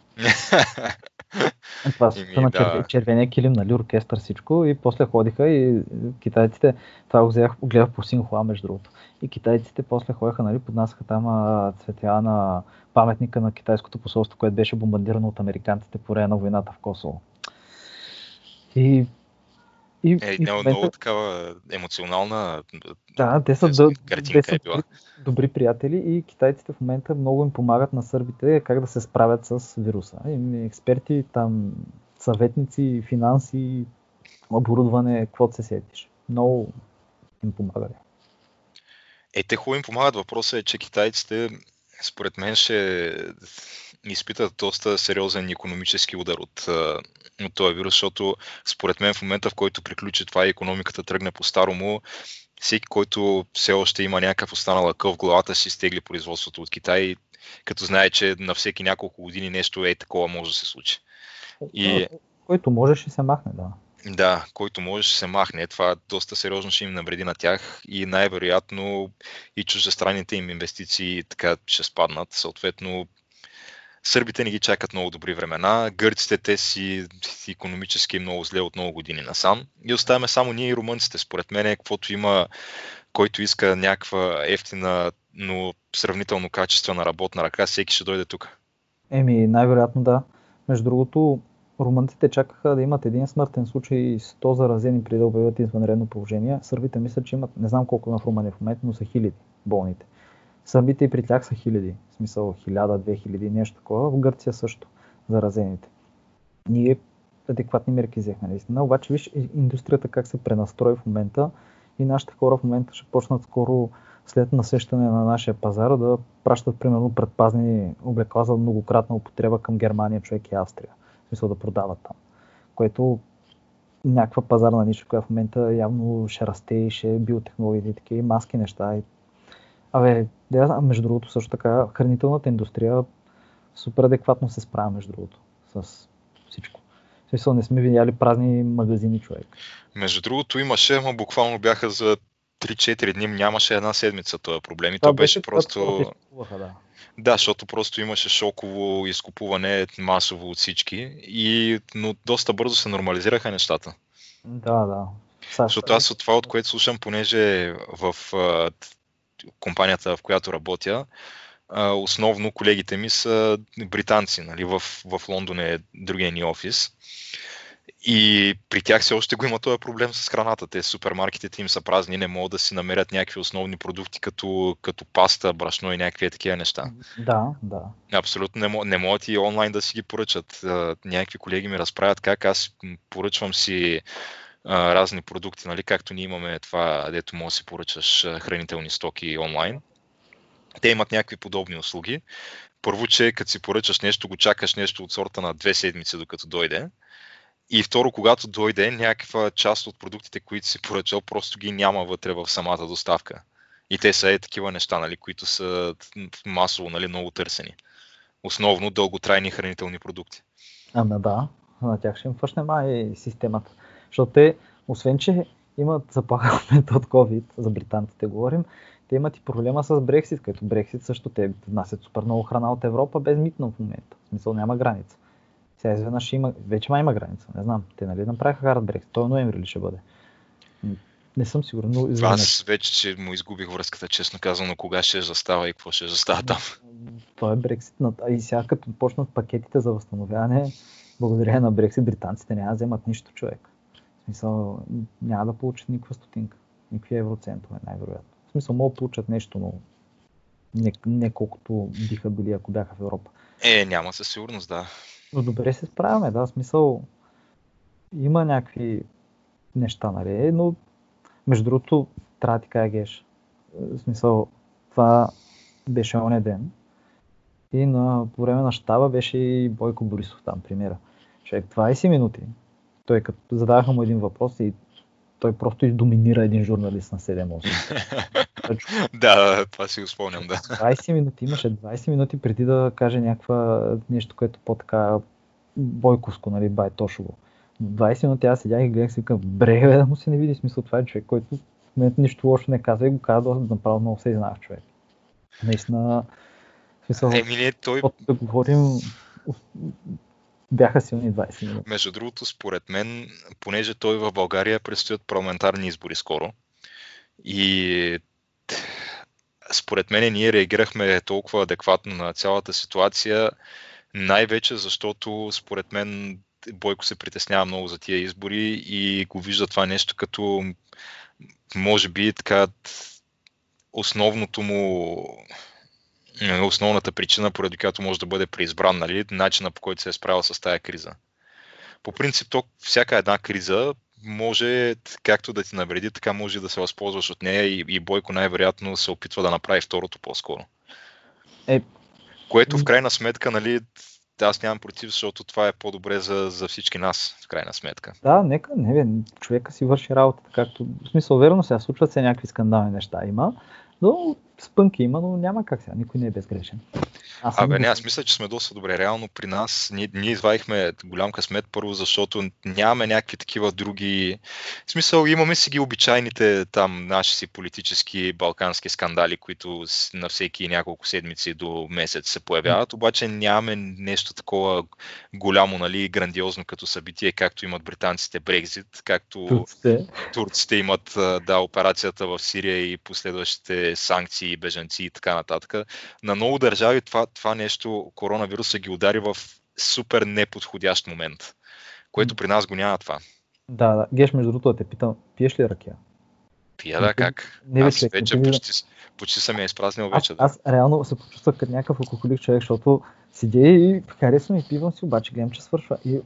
Това са на да. червения килим, нали, оркестър, всичко. И после ходиха и китайците, това го взех, гледах по Синхуа, между другото. И китайците после ходиха, нали, поднасяха там цветя на паметника на китайското посолство, което беше бомбардирано от американците по време на войната в Косово. И и, е, и много, момента... много такава емоционална да, те са, да, те са е била. добри приятели и китайците в момента много им помагат на сърбите как да се справят с вируса. И експерти, там съветници, финанси, оборудване, какво се сетиш. Много им помагали. Е, те хубаво им помагат. Въпросът е, че китайците според мен ще изпитат доста сериозен економически удар от, от този вирус, защото според мен в момента, в който приключи това и економиката тръгне по-старому, всеки, който все още има някакъв останал къв в главата си, стегли производството от Китай като знае, че на всеки няколко години нещо е такова може да се случи. И... Който може ще се махне, да. Да, който може ще се махне. Това доста сериозно ще им навреди на тях и най-вероятно и чуждестранните им инвестиции така ще спаднат. Съответно, Сърбите не ги чакат много добри времена, гърците те си економически много зле от много години насам и оставяме само ние и румънците. Според мен, каквото има, който иска някаква ефтина, но сравнително качествена работна ръка, всеки ще дойде тук. Еми, най-вероятно да. Между другото, румънците чакаха да имат един смъртен случай и 100 заразени преди да обявят извънредно положение. Сърбите мислят, че имат, не знам колко има в Румъния в момента, но са хиляди болните. Сърбите и при тях са хиляди, в смисъл 1000-2000, нещо такова. В Гърция също, заразените. Ние адекватни мерки взехме, наистина. Обаче виж индустрията как се пренастрои в момента и нашите хора в момента ще почнат скоро след насещане на нашия пазар да пращат примерно предпазни облекла за многократна употреба към Германия, човек и Австрия. В смисъл да продават там. Което някаква пазарна ниша, която в момента явно ще расте и ще биотехнологии и такива маски неща. И Абе, да, между другото също така, хранителната индустрия супер адекватно се справя, между другото, с всичко. В смисъл, не сме видяли празни магазини, човек. Между другото имаше, но буквално бяха за 3-4 дни, нямаше една седмица този проблем и това то беше, беше просто... Да. да, защото просто имаше шоково изкупуване масово от всички, и... но доста бързо се нормализираха нещата. Да, да. Защото аз от това, от което слушам, понеже в компанията, в която работя, основно колегите ми са британци. Нали? В, в Лондон е другия ни офис. И при тях все още го има този проблем с храната. Те супермаркетите им са празни, не могат да си намерят някакви основни продукти, като, като паста, брашно и някакви такива неща. Да, да. Абсолютно не, не могат и онлайн да си ги поръчат. Някакви колеги ми разправят как аз поръчвам си разни продукти, нали, както ние имаме това, дето може да си поръчаш хранителни стоки онлайн. Те имат някакви подобни услуги. Първо, че като си поръчаш нещо, го чакаш нещо от сорта на две седмици, докато дойде. И второ, когато дойде, някаква част от продуктите, които си поръчал, просто ги няма вътре в самата доставка. И те са е такива неща, нали, които са масово нали, много търсени. Основно дълготрайни хранителни продукти. Ами да, на тях ще им фъшне май системата. Защото те, освен че имат заплаха в момента от COVID, за британците говорим, те имат и проблема с Брексит, като Брексит също те внасят супер много храна от Европа без митно в момента. В смисъл няма граница. Сега изведнъж има, вече ма има граница, не знам. Те нали направиха хард Брексит, той е ноември ли ще бъде? Не съм сигурен, но изведнъж. Аз вече че му изгубих връзката, честно казано, кога ще застава и какво ще застава там. Той е Брексит. И сега като почнат пакетите за възстановяване, благодарение на Брексит, британците няма да вземат нищо човек. Смисъл, няма да получат никаква стотинка, никакви евроцентове, най-вероятно. В смисъл, могат да получат нещо, но не, не колкото биха били, ако бяха в Европа. Е, няма със сигурност, да. Но добре се справяме, да, смисъл, има някакви неща, нали, но между другото, трябва да ти кажа геш. В смисъл, това беше оня ден. И на, по време на щаба беше и Бойко Борисов там, примера. Човек 20 минути той като задаваха му един въпрос и той просто издоминира един журналист на 7-8. да, това си го спомням, да. 20 минути, имаше 20 минути преди да каже някаква нещо, което по-така бойковско, нали, бай Тошово. 20 минути аз седях и гледах си към бре, да му се не види смисъл. Това е човек, който в момента нищо лошо не казва и го казва направо много се изнах човек. Наистина, смисъл, Еми, той... да говорим, бяха силни 20 минути. Между другото, според мен, понеже той в България предстоят парламентарни избори скоро и според мен ние реагирахме толкова адекватно на цялата ситуация, най-вече защото според мен Бойко се притеснява много за тия избори и го вижда това нещо като може би така основното му основната причина, поради която може да бъде преизбран, нали, начина по който се е справил с тази криза. По принцип, то, всяка една криза може както да ти навреди, така може да се възползваш от нея и, и Бойко най-вероятно се опитва да направи второто по-скоро. Е... Което в крайна сметка, нали, аз нямам против, защото това е по-добре за, за всички нас, в крайна сметка. Да, нека, не бе, човека си върши работата, както, в смисъл, верно сега случват се някакви скандални неща има, но спънки има, но няма как сега. Никой не е безгрешен. Аз Абе, не, аз мисля, че сме доста добре. Реално при нас ние, ние извадихме голям късмет първо, защото нямаме някакви такива други... В смисъл, имаме си ги обичайните там наши си политически балкански скандали, които на всеки няколко седмици до месец се появяват, обаче нямаме нещо такова голямо, нали, грандиозно като събитие, както имат британците Брекзит, както турците, турците имат да, операцията в Сирия и последващите санкции, бежанци и така нататък. На много държави това това, нещо, коронавируса ги удари в супер неподходящ момент, което при нас го няма това. Да, да. Геш, между другото, те питам, пиеш ли ракия? Пия да, как? Не, аз вече, вече почти, почти съм я изпразнил вече. Аз, аз реално се почувствах като някакъв алкохолик човек, защото седя и харесвам и пивам си, обаче гледам, че свършва. И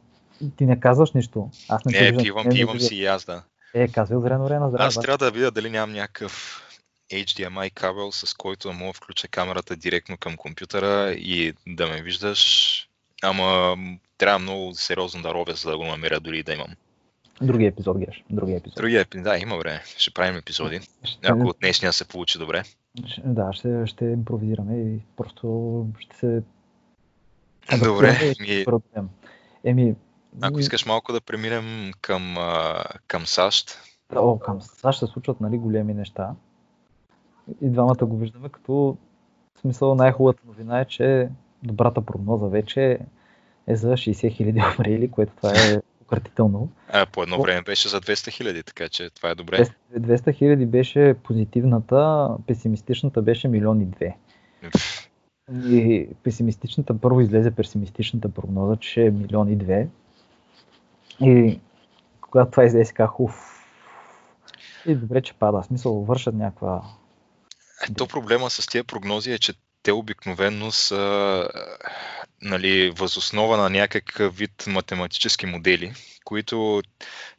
ти не казваш нищо. Аз не, не пивам, пивам си и аз, да. Е, казвай време, време, здраве. Аз трябва да видя дали нямам някакъв HDMI кабел, с който да мога включа камерата директно към компютъра и да ме виждаш. Ама трябва много сериозно да робя, за да го намеря дори да имам. Други епизод, Геш. Други епизод. Други епизод, да, има време. Ще правим епизоди. Ще... Ако от днешния се получи добре. Да, ще, ще импровизираме и просто ще се... Добре. Ми... Еми, Ако искаш малко да преминем към, към САЩ. О, към САЩ се случват нали, големи неща и двамата го виждаме като в смисъл най-хубавата новина е, че добрата прогноза вече е за 60 хиляди умрели, което това е укратително. А, по едно време беше за 200 хиляди, така че това е добре. 200 хиляди беше позитивната, песимистичната беше милиони две. И песимистичната, първо излезе песимистичната прогноза, че е милиони две. И когато това излезе, казах, уф, и добре, че пада. В смисъл, вършат някаква ето проблема с тия прогнози е, че те обикновенно са нали, възоснова на някакъв вид математически модели, които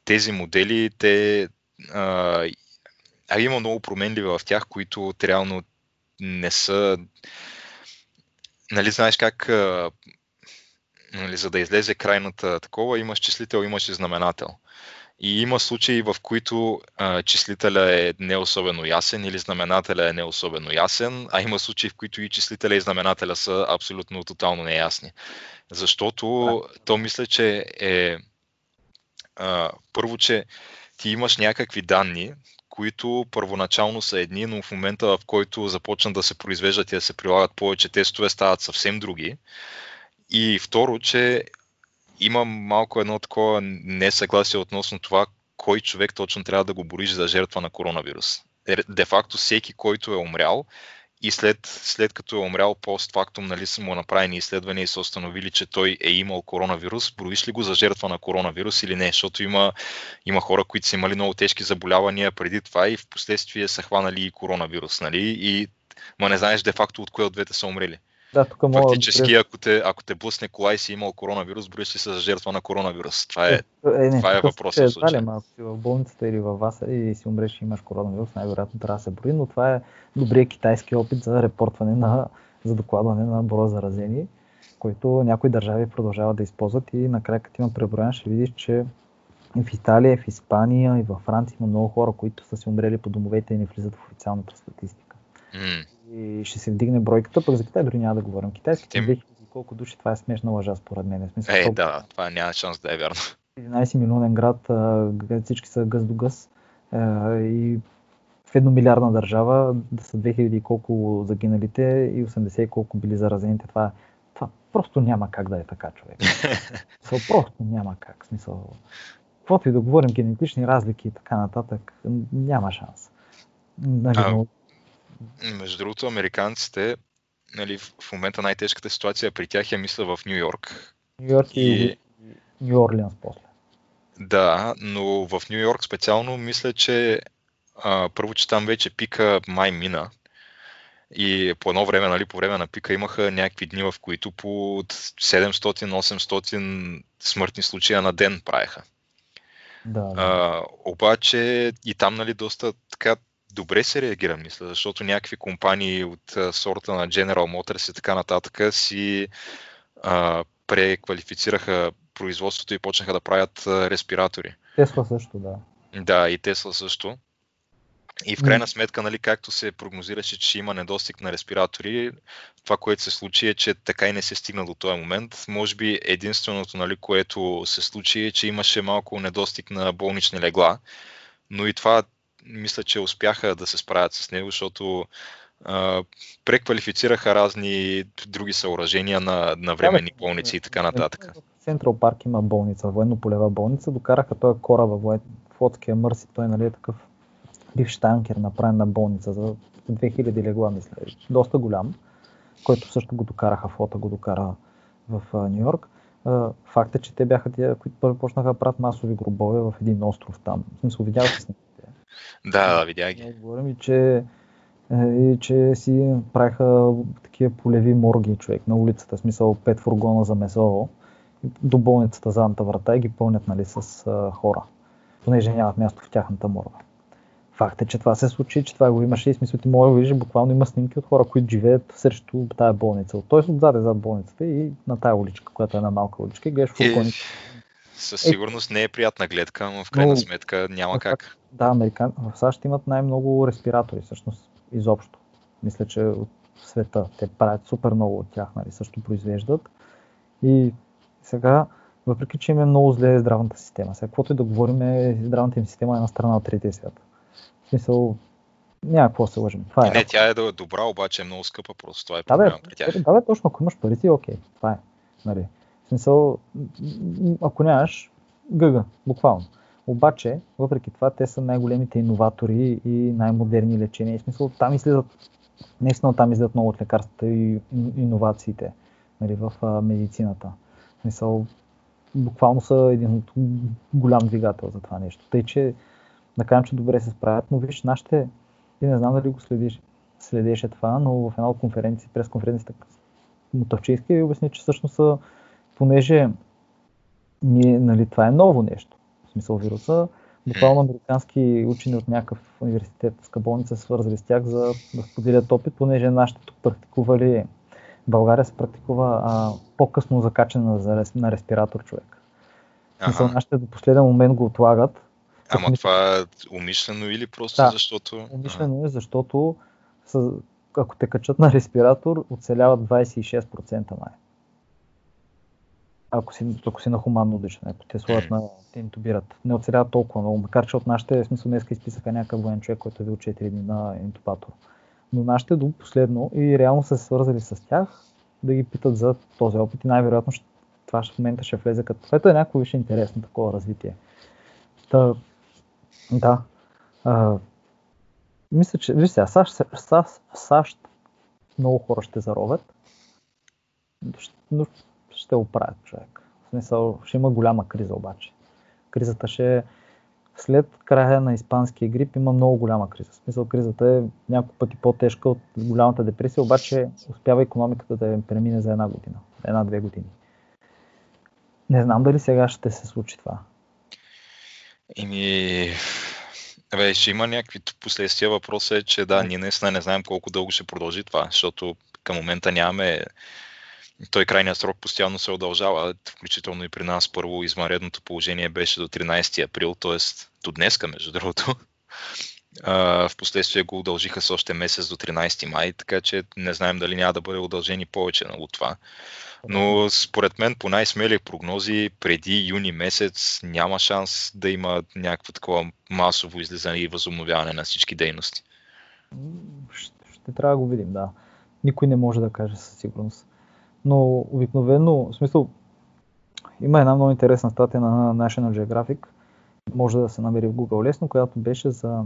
тези модели, те, а, а има много променливи в тях, които реално не са... Нали, знаеш как нали, за да излезе крайната такова, имаш числител, имаш и знаменател. И има случаи, в които а, числителя е не особено ясен или знаменателя е не особено ясен, а има случаи, в които и числителя и знаменателя са абсолютно тотално неясни. Защото да. то мисля, че е а, първо, че ти имаш някакви данни, които първоначално са едни, но в момента в който започнат да се произвеждат и да се прилагат повече тестове, стават съвсем други. И второ, че има малко едно такова несъгласие относно това, кой човек точно трябва да го бориш за жертва на коронавирус. Де факто всеки, който е умрял и след, след като е умрял постфактум, нали са му направени изследвания и са установили, че той е имал коронавирус, броиш ли го за жертва на коронавирус или не? Защото има, има хора, които са имали много тежки заболявания преди това и в последствие са хванали и коронавирус, нали? И ма не знаеш де факто от кое от двете са умрели. Да, тук мога Фактически, ако те, ако те блъсне кола и си имал коронавирус, броиш ли се за жертва на коронавирус? Това е, е, не, това е въпросът. Е, дали, ако си в болницата или във вас и си умреш и имаш коронавирус, най-вероятно трябва да се брои, но това е добрият китайски опит за репортване на, за докладване на броя заразени, който някои държави продължават да използват и накрая като има преброен ще видиш, че и в Италия, в Испания и във Франция има много хора, които са си умрели по домовете и не влизат в официалната статистика. Mm и ще се вдигне бройката, пък за Китай дори няма да говорим. Китайските Тим... 2000 колко души, това е смешна лъжа според мен. Смисъл, е, толкова... да, това няма шанс да е вярно. 11 милионен град, всички са гъс до гъс и в едномилиардна държава да са 2000 и колко загиналите и 80 и колко били заразените. Това, това просто няма как да е така, човек. смисъл, просто няма как. Смисъл, каквото и да говорим, генетични разлики и така нататък, няма шанс. Нали, а, но между другото, американците, нали, в момента най-тежката ситуация при тях е мисля в Нью Йорк. Нью Йорк и, и Нью Орлианс после. Да, но в Нью Йорк специално мисля, че а, първо, че там вече пика май мина. И по едно време, нали, по време на пика имаха някакви дни, в които по 700-800 смъртни случая на ден правеха. Да, да. А, обаче и там нали, доста така добре се реагира, мисля, защото някакви компании от а, сорта на General Motors и така нататък си а, преквалифицираха производството и почнаха да правят а, респиратори. Тесла също, да. Да, и Тесла също. И в крайна сметка, нали, както се прогнозираше, че има недостиг на респиратори, това, което се случи е, че така и не се стигна до този момент. Може би единственото, нали, което се случи е, че имаше малко недостиг на болнични легла, но и това мисля, че успяха да се справят с него, защото а, преквалифицираха разни други съоръжения на, на временни болници и така нататък. В Централ парк има болница, военно-полева болница, докараха този кораба, флотския Мърси, той нали, е такъв бивш танкер, направен на болница за 2000 легла, мисля, доста голям, който също го докараха, флота го докара в Нью Йорк. Факт е, че те бяха тия, които първо почнаха да правят масови гробове в един остров там. В смисъл, видял снимките? Да, да, видях ги. Говорим и че, е, и че си правиха такива полеви морги човек на улицата, смисъл пет фургона за месо до болницата задната врата и ги пълнят нали, с а, хора, понеже нямат място в тяхната морга. Факт е, че това се случи, че това го имаше и смисъл ти може да видиш, буквално има снимки от хора, които живеят срещу тази болница. Тоест отзад е зад болницата и на тази уличка, която е една малка уличка и гледаш фургоните. Със сигурност не е приятна гледка, но в крайна но, сметка няма как. Да, Американ... в САЩ имат най-много респиратори, всъщност, изобщо. Мисля, че от света. Те правят супер много от тях, нали, също произвеждат. И сега, въпреки че им е много зле здравната система, сега каквото и да говорим, е, здравната им система е на страна от третия свят. В смисъл, няма какво се лъжим. Това е. Не, тя е добра, обаче е много скъпа, просто това е проблема да, при тях. Да, бе, точно, ако имаш пари, си е окей. Това е. Нали. Смисъл, ако нямаш, гъга, буквално. Обаче, въпреки това, те са най-големите иноватори и най-модерни лечения. В смисъл, там излизат, наистина там излизат много от лекарствата и иновациите нали, в а, медицината. В смисъл, буквално са един голям двигател за това нещо. Тъй, че да кажем, че добре се справят, но виж, нашите, ти не знам дали го следиш, следеше това, но в една от конференции, през конференцията Мотавчийски обясни, че всъщност са, понеже ние, нали, това е ново нещо, в смисъл вируса, буквално американски учени от някакъв университет с болница се свързали с тях за да споделят опит, понеже нашите тук практикували, в България се практикува а, по-късно закачане на, на респиратор човек. Ага. Смисъл, нашите до последен момент го отлагат, Ама това е умишлено или просто да, защото... умишлено е, защото ако те качат на респиратор, оцеляват 26% май. Ако си, ако си на хуманно дишане, ако те сложат на те интубират. Не оцеляват толкова много, макар че от нашите, в смисъл днес изписаха някакъв воен човек, който е бил 4 дни на интубатор. Но нашите до последно и реално са се свързали с тях да ги питат за този опит и най-вероятно това в момента ще влезе като... Това е някакво висше интересно такова развитие. Та, да. А, мисля, че, виж сега, САЩ, САЩ, САЩ много хора ще заровят, но ще оправят човек. В смисъл, ще има голяма криза обаче. Кризата ще е след края на испанския грип има много голяма криза. В смисъл, кризата е няколко пъти по-тежка от голямата депресия, обаче успява економиката да я премине за една година, една-две години. Не знам дали сега ще се случи това. Еми, бе, ще има някакви последствия. Въпросът е, че да, ние наистина не знаем колко дълго ще продължи това, защото към момента нямаме той крайният срок постоянно се удължава, включително и при нас първо извънредното положение беше до 13 април, т.е. до днеска, между другото. В последствие го удължиха с още месец до 13 май, така че не знаем дали няма да бъде удължени повече от това. Но според мен по най-смели прогнози преди юни месец няма шанс да има някакво такова масово излизане и възобновяване на всички дейности. Ще, ще трябва да го видим, да. Никой не може да каже със сигурност. Но обикновено, в смисъл, има една много интересна статия на National Geographic, може да се намери в Google лесно, която беше за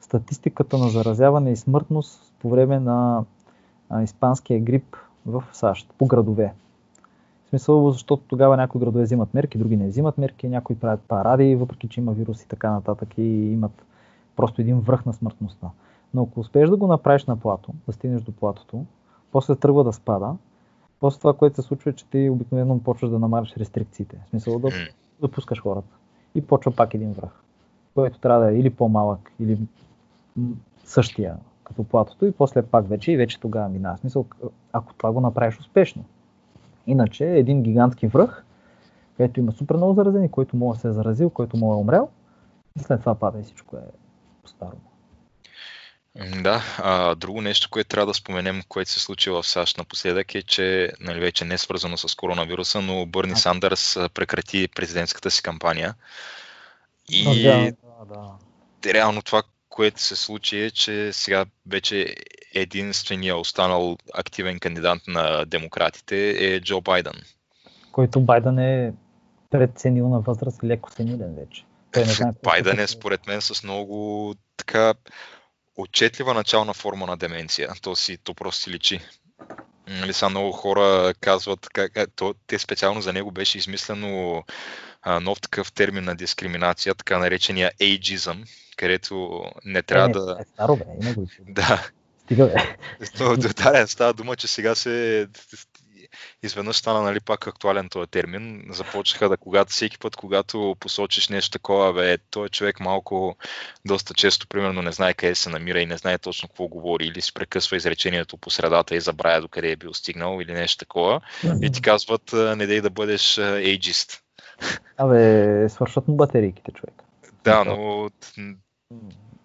статистиката на заразяване и смъртност по време на испанския грип в САЩ, по градове. В смисъл, защото тогава някои градове взимат мерки, други не взимат мерки, някои правят паради, въпреки че има вирус и така нататък и имат просто един връх на смъртността. Но ако успееш да го направиш на плато, да стигнеш до платото, после тръгва да спада, после това, което се случва е, че ти обикновено почваш да намаляш рестрикциите. В смисъл да, да пускаш хората. И почва пак един връх, който трябва да е или по-малък, или същия като платото и после пак вече и вече тогава минава. Смисъл, ако това го направиш успешно. Иначе е един гигантски връх, където има супер много заразени, който може да се е заразил, който може да е умрял и след това пада и всичко е по-старо. Да, а, друго нещо, което трябва да споменем, което се случи в САЩ напоследък е, че нали, вече не е свързано с коронавируса, но Бърни Сандърс прекрати президентската си кампания. И да, да, да. реално това, което се случи е, че сега вече единствения останал активен кандидат на демократите е Джо Байден. Който Байден е предценил на възраст леко сенилен вече. Той не знае Байден е според мен с много така отчетлива начална форма на деменция. То, си, то просто си личи. Нали, са много хора казват, как, то, те специално за него беше измислено а, нов такъв термин на дискриминация, така наречения ageism, където не трябва е, да... Е, старо бе, има го. Да. Стига бе. То, да, става дума, че сега се изведнъж стана нали, пак актуален този термин. Започнаха да, когато всеки път, когато посочиш нещо такова, бе, той човек малко, доста често, примерно, не знае къде се намира и не знае точно какво говори, или се прекъсва изречението по средата и забравя до къде е бил стигнал, или нещо такова. И ти казват, не дей да бъдеш ейджист. Абе, свършват му батерийките, човек. Да, но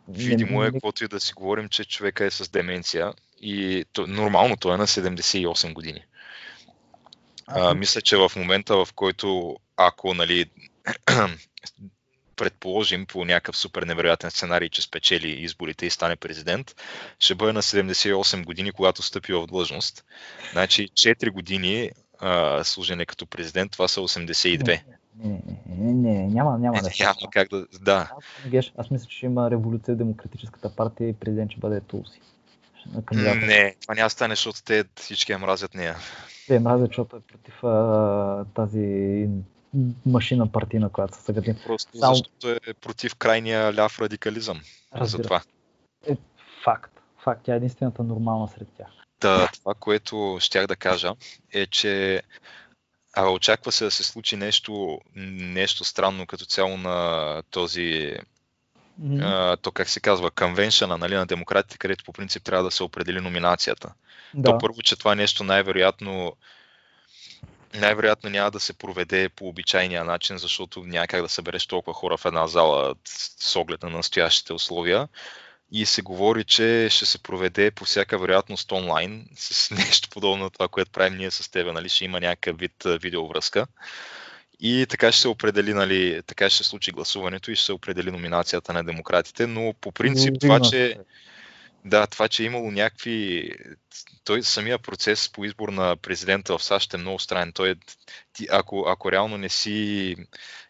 видимо е, каквото и да си говорим, че човека е с деменция и то, нормално той е на 78 години. А, мисля, че в момента, в който ако нали, предположим по някакъв супер невероятен сценарий, че спечели изборите и стане президент, ще бъде на 78 години, когато стъпи в длъжност. Значи 4 години а, служене като президент, това са 82. Не, не, не, няма, няма нещо. Няма как да, да. Аз, аз мисля, че има революция Демократическата партия и президент ще бъде Тулси. Не, това няма стане, защото те всички я мразят нея. Те мразят, защото е против а, тази машина партийна, която са съградили. Просто Само... защото е против крайния ляв радикализъм. За това. Е, факт. Факт. Тя е единствената нормална сред тях. Да, това, което щях да кажа, е, че а, очаква се да се случи нещо, нещо странно като цяло на този mm-hmm. то как се казва, конвеншъна нали, на демократите, където по принцип трябва да се определи номинацията. Да. То първо, че това нещо най-вероятно най-вероятно няма да се проведе по обичайния начин, защото няма как да събереш толкова хора в една зала с оглед на настоящите условия. И се говори, че ще се проведе по всяка вероятност онлайн, с нещо подобно на това, което правим ние с теб. Нали? Ще има някакъв вид видеовръзка. И така ще се определи, нали, така ще се случи гласуването и ще се определи номинацията на демократите, но по принцип това, че да, това, че е имало някакви... Той самия процес по избор на президента в САЩ е много странен. Той е, ти, ако, ако реално не си,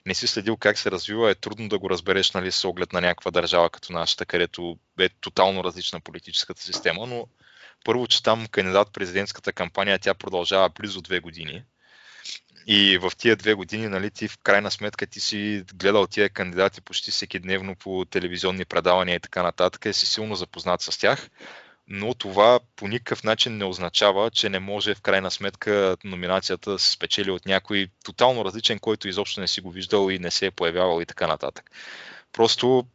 не си следил как се развива, е трудно да го разбереш нали, с оглед на някаква държава като нашата, където е тотално различна политическата система, но първо, че там кандидат президентската кампания, тя продължава близо две години. И в тия две години, нали, ти в крайна сметка ти си гледал тия кандидати почти всеки дневно по телевизионни предавания и така нататък и си силно запознат с тях. Но това по никакъв начин не означава, че не може в крайна сметка номинацията да се спечели от някой тотално различен, който изобщо не си го виждал и не се е появявал и така нататък. Просто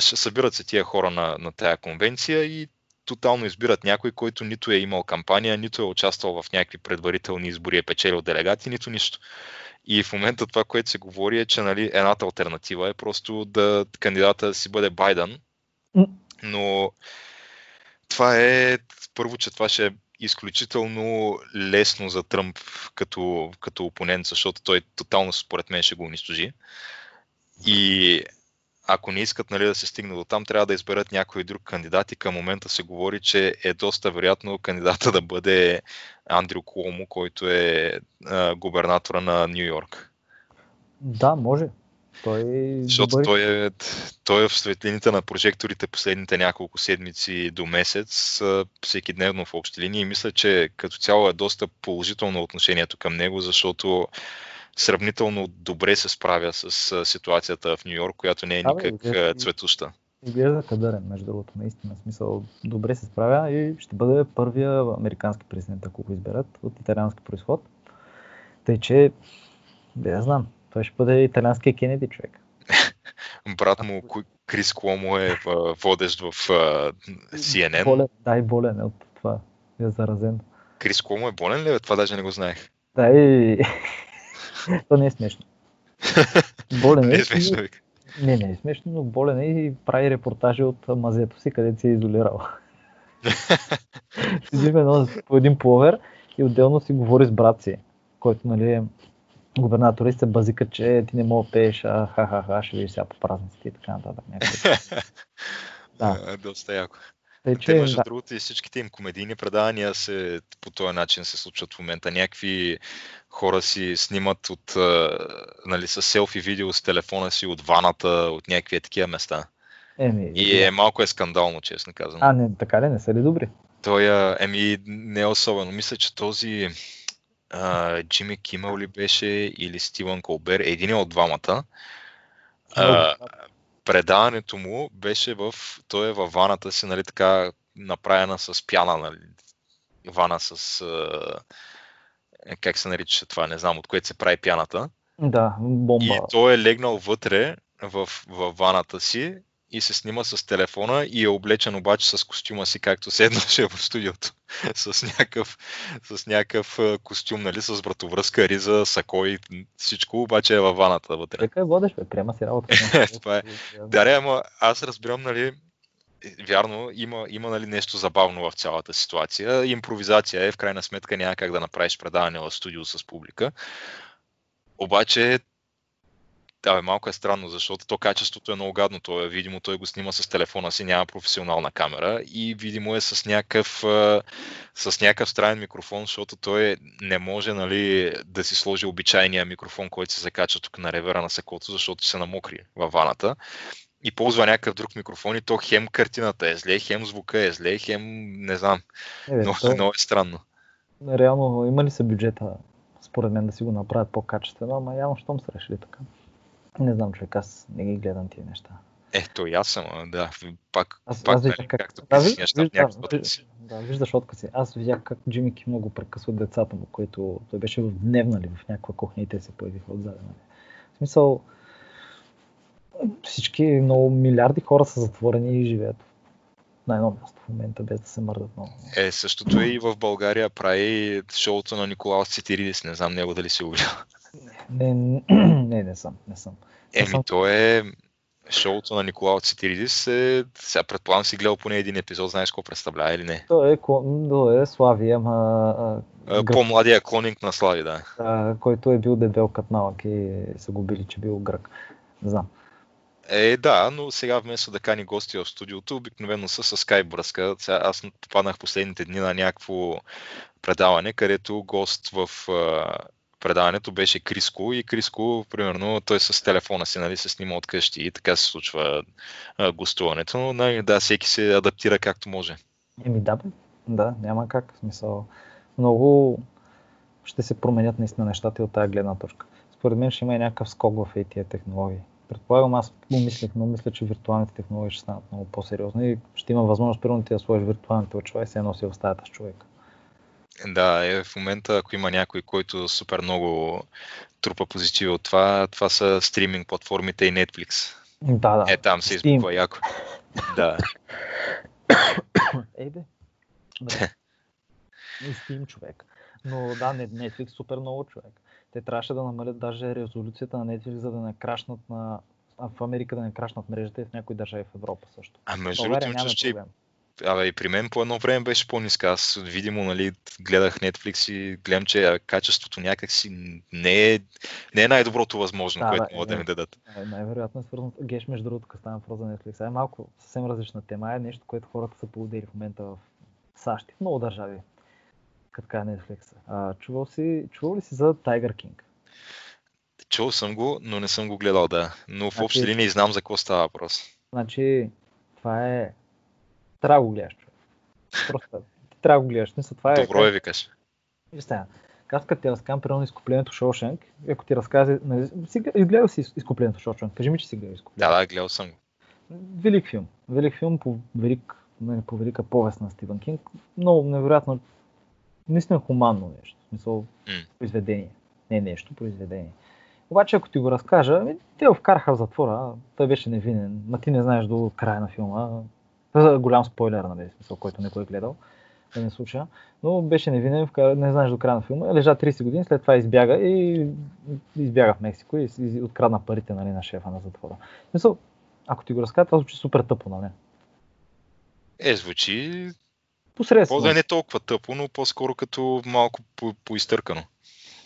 събират се тия хора на, на тая конвенция и тотално избират някой, който нито е имал кампания, нито е участвал в някакви предварителни избори, е печелил делегати, нито нищо. И в момента това, което се говори е, че нали, едната альтернатива е просто да кандидата си бъде Байден, но това е, първо, че това ще е изключително лесно за Тръмп като, като опонент, защото той тотално според мен ще го унищожи. И ако не искат нали, да се стигне до там, трябва да изберат някой друг кандидат и към момента се говори, че е доста вероятно кандидата да бъде Андрю Куомо, който е а, губернатора на Нью Йорк. Да, може. Той Защото добър... той, е, той е в светлините на прожекторите последните няколко седмици до месец, всеки дневно в общи линии. И мисля, че като цяло е доста положително отношението към него, защото сравнително добре се справя с ситуацията в Нью Йорк, която не е никак да, цветуща. Изглежда кадърен, между другото, наистина. Смисъл, добре се справя и ще бъде първия американски президент, ако го изберат, от италиански происход. Тъй, че, да знам, той ще бъде италианския Кенеди човек. Брат му Крис Куомо е водещ в CNN. Болен, да, и болен е от това. Е заразен. Крис Куомо е болен ли? Това даже не го знаех. Да, и... То не е смешно. Болен е. Не е смешно. Не, не е смешно, но болен е и прави репортажи от мазето си, където се е изолирал. Едно по един пловер и отделно си говори с брат си, който нали, е губернатори се базика, че ти не мога да пееш, а ха-ха-ха, ще видиш сега по празниците и така нататък. да. Доста яко. Тъй, че, Те, между да. другото, и всичките им комедийни предавания се, по този начин се случват в момента. Някакви хора си снимат от, нали, с селфи видео с телефона си от ваната, от някакви такива места. Еми, и е малко е скандално, честно казвам. А, не, така ли? Не са ли добри? Той, еми, не е особено. Мисля, че този а, Джимми Кимъл ли беше или Стивън Колбер, един от двамата. А, предаването му беше в, той е във ваната си, нали, така направена с пяна, нали, вана с, а, как се нарича това, не знам, от което се прави пяната. Да, бомба. И той е легнал вътре в, в ваната си и се снима с телефона и е облечен обаче с костюма си, както се еднаше в студиото. с някакъв, с някакъв костюм, нали, с вратовръзка, риза, сако и всичко, обаче е във ваната вътре. Така е водеш, бе, приема си работа. Това е. Даре, ама аз разбирам, нали, вярно, има, има нали, нещо забавно в цялата ситуация. Импровизация е, в крайна сметка няма как да направиш предаване в студио с публика. Обаче да, бе, малко е странно, защото то качеството е много гадно. То е, видимо, той го снима с телефона си, няма професионална камера и видимо е с някакъв, с някакъв странен микрофон, защото той не може нали, да си сложи обичайния микрофон, който се закача тук на ревера на секото, защото се намокри във ваната и ползва някакъв друг микрофон и то хем картината е зле, хем звука е зле, хем не знам. Е, много, то... много е странно. Реално има ли се бюджета според мен да си го направят по-качествено, ама явно щом са решили така. Не знам, човек, аз не ги гледам тия неща. Ето, и аз съм, да, пак, аз, пак аз нали, как, както да, виж, неща, виж, да, виж, да, виждаш откази. Аз видях как Джимми Ки много прекъсва децата му, които той беше в дневна ли, в някаква кухня и те се появиха отзаде. Нали. В смисъл, всички много милиарди хора са затворени и живеят на едно място в момента, без да се мърдат много. Е, същото и в България прави шоуто на Николаус Цитиридис, не знам него дали си го Не, не, не, не съм, не съм. Еми, съм... то е шоуто на Николао Цитиридис. Е... Сега предполагам си гледал поне един епизод, знаеш какво представлява или не? То е, то е Слави, ама... По-младия клонинг на Слави, да. А, който е бил дебел като малък и са го били, че бил грък. Не знам. Е, да, но сега вместо да кани гости в студиото, обикновено са с скайп връзка. Сега аз попаднах последните дни на някакво предаване, където гост в предаването беше Криско и Криско, примерно, той с телефона си нали, се снима от къщи и така се случва а, гостуването, но нали, да, всеки се адаптира както може. Еми да, да, няма как. В смисъл, много ще се променят наистина нещата и от тази гледна точка. Според мен ще има и някакъв скок в тези технологии. Предполагам, аз помислих, но мисля, че виртуалните технологии ще станат много по-сериозни и ще има възможност, примерно, ти да сложиш виртуалните очила и се носи в стаята с човека. Да, е, в момента, ако има някой, който супер много трупа позитиви от това, това са стриминг платформите и Netflix. Да, да. Е, там се избухва яко. да. Ей бе. И Steam човек. Но да, Netflix супер много човек. Те трябваше да намалят даже резолюцията на Netflix, за да не крашнат на в Америка да не крашнат мрежата и в някои държави в Европа също. А между другото, че Абе, и при мен по едно време беше по-ниска. Аз видимо, нали, гледах Netflix и гледам, че качеството някакси не е, не е най-доброто възможно, да, което да, могат да ми дадат. Най-вероятно е свързано. Геш, между другото, като стана въпрос за Netflix, е малко съвсем различна тема. Е нещо, което хората са поудели в момента в САЩ и в много държави. Като така Netflix. А, чувал, си, чувал ли си за Tiger King? Чувал съм го, но не съм го гледал, да. Но в значи, общи линии знам за какво става въпрос. Значи, това е трябва да го гледаш. Просто трябва да го гледаш. Мисля, това е, Добро е, викаш. Аз като ти разказвам примерно изкуплението Шошенк, ако ти разказа, изгледал си изкуплението Шошенк, кажи ми, че си гледал изкуплението. Да, да, гледал съм. Велик филм. Велик филм по, велик, не, по велика повест на Стивен Кинг. Много невероятно, наистина хуманно нещо. В смисъл, mm. произведение. Не нещо, произведение. Обаче, ако ти го разкажа, те го вкараха в затвора, той беше невинен, ма ти не знаеш до края на филма, голям спойлер, нали, смисъл, който не го е гледал. да не слуша. Но беше невинен, не знаеш до края на филма. Лежа 30 години, след това избяга и избяга в Мексико и, и открадна парите нали, на шефа на затвора. Мисъл, ако ти го разказвам, това звучи супер тъпо, нали? Е, звучи Посредствено. по-да не толкова тъпо, но по-скоро като малко по- поизтъркано.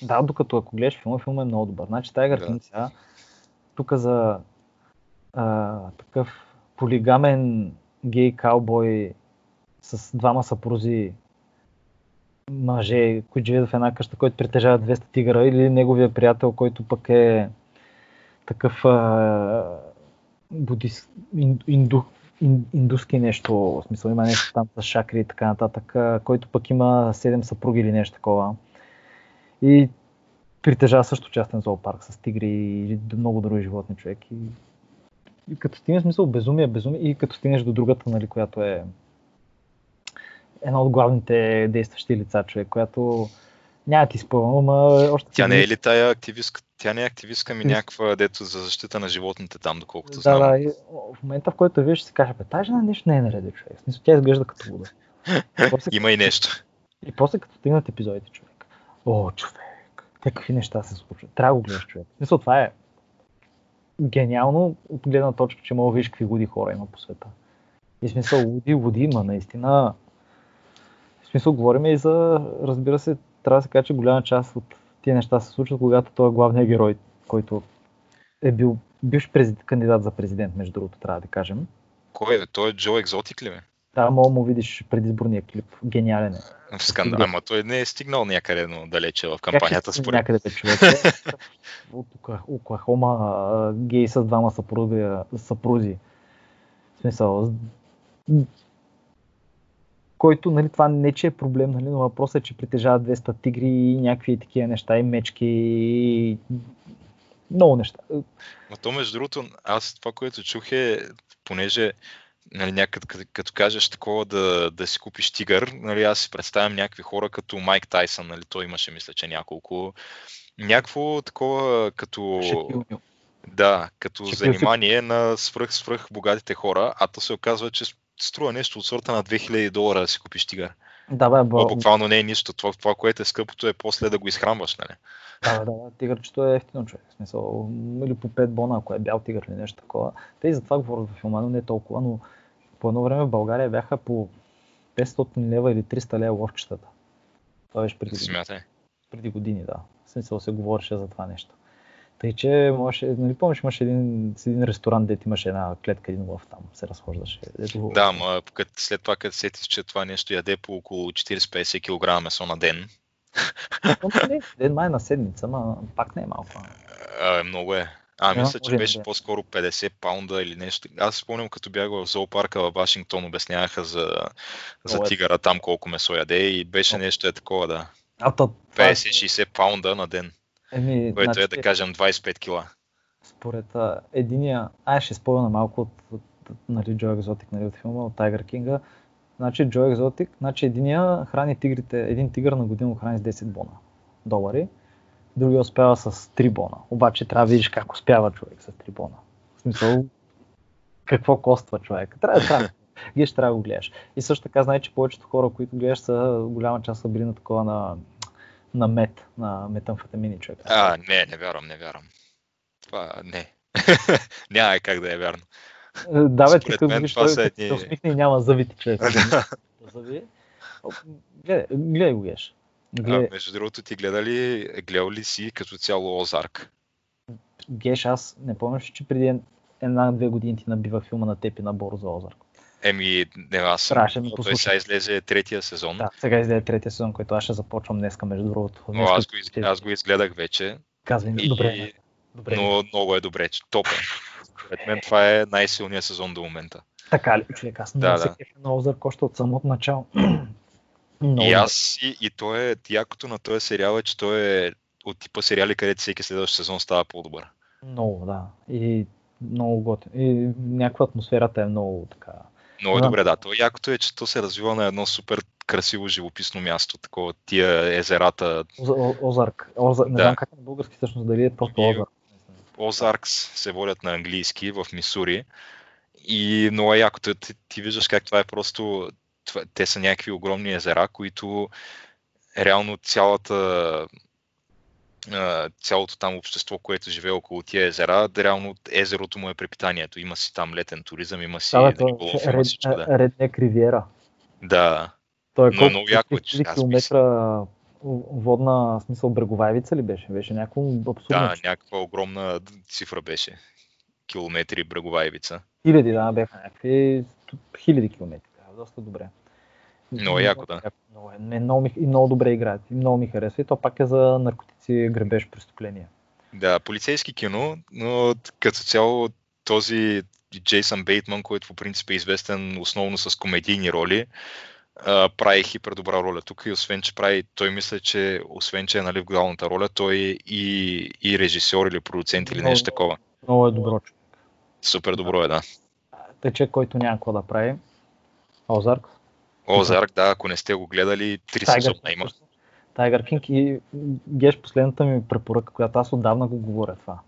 Да, докато ако гледаш филма, филма е много добър. Значи Тайгър Да. Кинг сега, тук за а, такъв полигамен гей каубой с двама съпрузи мъже, които живеят в една къща, който притежава 200 тигъра, или неговия приятел, който пък е такъв а, будис, ин, инду, ин, индуски нещо, в смисъл има нещо там с шакри и така нататък, а, който пък има 7 съпруги или нещо такова. И притежава също частен зоопарк с тигри и много други животни човек. И, и като стигнеш смисъл безумие, безумие и като стигнеш до другата, нали, която е една от главните действащи лица, човек, която няма ти спомням, ама още Тя не е ли тая активистка? Тя не е активистка, ми Ис- някаква дето за защита на животните там, доколкото Да, знам. да, и в момента, в който я виж, си каже, бе, тази жена нещо не е нареди, човек. В смисъл, тя изглежда като. После, Има и нещо. И после като стигнат епизодите, човек. О, човек, какви неща се случват. Трябва да го гледаш, човек. В смисъл, това е гениално от гледна точка, че мога да видиш какви луди хора има по света. И смисъл, луди, луди има наистина. В смисъл, говорим и за, разбира се, трябва да се каже, че голяма част от тия неща се случват, когато той е главният герой, който е бил бивш кандидат за президент, между другото, трябва да кажем. Кой е? Той е Джо Екзотик ли бе? Да, мога му видиш предизборния клип. Гениален е. Скандал. Да. Ама той не е стигнал някъде но далече в Как кампанията, стигне според някъде човек? От Окла- Оклахома, гей с двама съпруги, съпрузи. В смисъл, който, нали, това не че е проблем, нали, но въпросът е, че притежава 200 тигри и някакви такива неща, и мечки, и много неща. Но то, между другото, аз това, което чух е, понеже нали, някъде, като, като кажеш такова да, да си купиш тигър, нали, аз си представям някакви хора като Майк Тайсън, нали, той имаше, мисля, че няколко. Някакво такова като... Да, като занимание на свръх, свръх богатите хора, а то се оказва, че струва нещо от сорта на 2000 долара да си купиш тигър. Да, бе, Това бо, буквално не е нищо. Това, това, което е скъпото е после да го изхранваш, нали? да, да, да, тигърчето е ефтино човек. В смисъл, или по 5 бона, ако е бял тигър или нещо такова. Те и за това говорят във филма, но не толкова, но по едно време в България бяха по 500 лева или 300 лева ловчетата. Това беше преди. Смятай. Преди години, да. В смисъл се говореше за това нещо. Тъй, че можеше, нали помниш, имаше един, с един ресторант, дето имаше една клетка, един лъв там, се разхождаше. Дето... Да, ама кът, след това, като сетиш, че това нещо яде по около 40-50 кг месо на ден, нали, Ден май на седмица, ма пак не е малко. а, е, много е. А, мисля, че беше е. по-скоро 50 паунда или нещо. Аз спомням, като бях в зоопарка в Вашингтон, обясняваха за, за е. тигъра там колко месо яде и беше нещо е такова, да. А то, това е- 50-60 паунда на ден, Еми, което е значи, да кажем 25 кила. Според а, единия, ай ще спомня малко от, от, от нали, Джо Екзотик нали, от филма, от Тайгър Кинга. Значи Джо Екзотик, значи единия храни тигрите, един тигър на година го храни с 10 бона долари, другия успява с 3 бона. Обаче трябва да видиш как успява човек с 3 бона. В смисъл, какво коства човек. Трябва, трябва. Вие ще трябва да го гледаш. И също така знае, че повечето хора, които гледаш, са голяма част са били на такова на, на мет, на метамфетамини човек. А, не, не вярвам, не вярвам. Това не. Няма как да е вярно. Е, Да, бе, ти като виж, той се едни- усмихне и няма зъбите човек. Зъби. Гледай, гледай го гледаш. А, между другото, ти гледа ли, гледал ли си като цяло Озарк? гледаш, аз не помняш, че преди една-две години ти набивах филма на теб и на Боро за Озарк. Еми, не, аз съм. Трябваше ми Той послушаш. сега излезе третия сезон. Да, сега излезе третия сезон, който аз ще започвам днеска, между другото. Но Днеска аз го, из, ще- аз го изгледах вече, Казвай ми, и- добре, добре. но много е добре. че- Топ е. Според мен това е най-силният сезон до момента. Така ли, човек, аз много Да, се да. кефя на Озарк още от самото начало. Много И аз, и, и то е, якото на този сериал е, че той е от типа сериали, където всеки следващ сезон става по-добър. Много, да. И много готин. И някаква атмосферата е много така. Много Да. добре, да. То якото е, че то се развива на едно супер красиво живописно място, такова тия езерата. О- Озарк. Озарк. Не Да. знам как е на български всъщност, дали е просто И- Озарк. Озаркс се водят на английски в Мисури. И много е якото. Ти, ти виждаш как това е просто това, те са някакви огромни езера, които реално цялата цялото там общество, което живее около тия езера, да реално езерото му е препитанието. Има си там летен туризъм, има си Да, риболов, е, има ред, всичко. Да. Реднек Ривиера. да. Той е Но колко? много яко, 3000 аз километра водна, смисъл брегова ивица ли беше? Беше някакво абсурдно. Да, някаква огромна цифра беше. Километри брегова ивица. Хиляди, да, бяха някакви хиляди километри. Доста добре. Много яко, да. Много, е- много, ми, и много добре играят. И много ми харесва. И то пак е за наркотици, грабеж, престъпления. Да, полицейски кино, но като цяло този Джейсън Бейтман, който по принцип е известен основно с комедийни роли, прави хипер добра роля тук и освен, че прави, той мисля, че освен, че е нали, в главната роля, той е и, и режисьор или продуцент или нещо такова. Много е добро. Супер добро е, да. Тече, който няма какво да прави. Озарк. Озарк, да, ако не сте го гледали, три сезона има. Тайгър Кинг и геш последната ми препоръка, която аз отдавна го говоря това.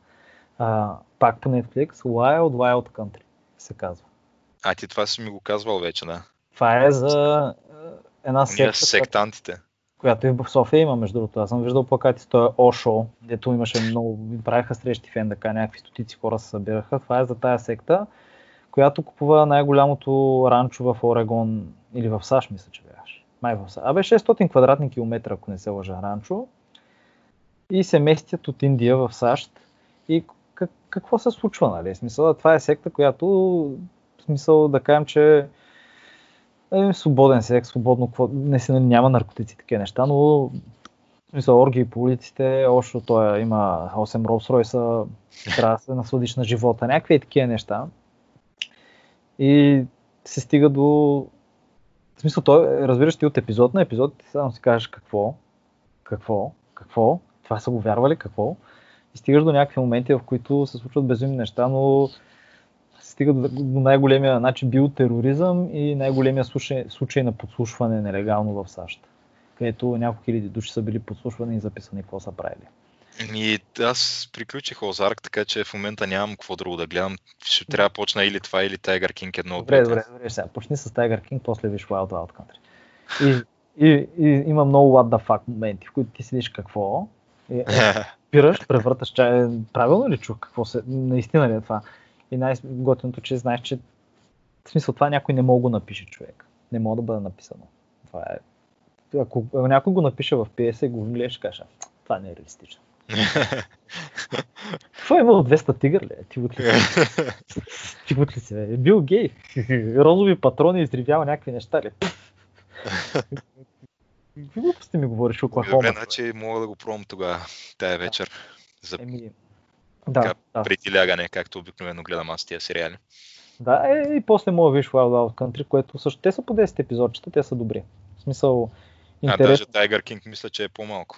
А, пак по Netflix, Wild Wild Country се казва. А ти това си ми го казвал вече, да. Това е за е, една Уния секта, която, сектантите. която и в София има, между другото. Аз съм виждал плакати с този Ошо, дето имаше много, правиха срещи в НДК, някакви стотици хора се събираха. Това е за тая секта, която купува най-голямото ранчо в Орегон или в САЩ, мисля, че беше. Май в САЩ. Абе 600 квадратни километра, ако не се лъжа, ранчо. И се местят от Индия в САЩ. И как, какво се случва, нали? Смисъл, това е секта, която, смисъл да кажем, че е, свободен секс, свободно, не си, няма наркотици, такива неща, но смисъл, оргии по улиците, още той има 8 Rolls Royce, трябва да се насладиш на живота, някакви такива неща. И се стига до... В смисъл, той, разбираш ти от епизод на епизод, ти само си кажеш какво, какво, какво, това са го вярвали, какво. И стигаш до някакви моменти, в които се случват безумни неща, но се стига до, най-големия начин биотероризъм и най-големия случай, случай на подслушване нелегално в САЩ, където няколко хиляди души са били подслушвани и записани какво са правили. И аз приключих Озарк, така че в момента нямам какво друго да гледам. Ще трябва да почна или това, или Tiger King едно от Добре, добре, добре, сега почни с Tiger King, после виж Wild Wild Country. И, и, и има много what the fuck моменти, в които ти седиш какво, и, е, спираш, превърташ чай. Правилно ли чух какво се... Наистина ли е това? И най-готиното, че знаеш, че в смисъл това някой не мога да напише човек. Не мога да бъде написано. Това е... Ако ако някой го напише в PS и го гледаш, «А, това не е реалистично. Какво е имало 200 тигър ли? е? Ти ли? Ти ли си? бе? Бил гей. Розови патрони изривява някакви неща ли? Какви глупости ми говориш, Оклахома? Добре, значи мога да го пробвам тогава, тая вечер. За Еми, да, така, да. преди лягане, както обикновено гледам аз тия сериали. Да, е, и после мога да виж Wild Wild Country, което също те са по 10 епизодчета, те са добри. В смисъл, А интересно. даже Tiger King мисля, че е по-малко.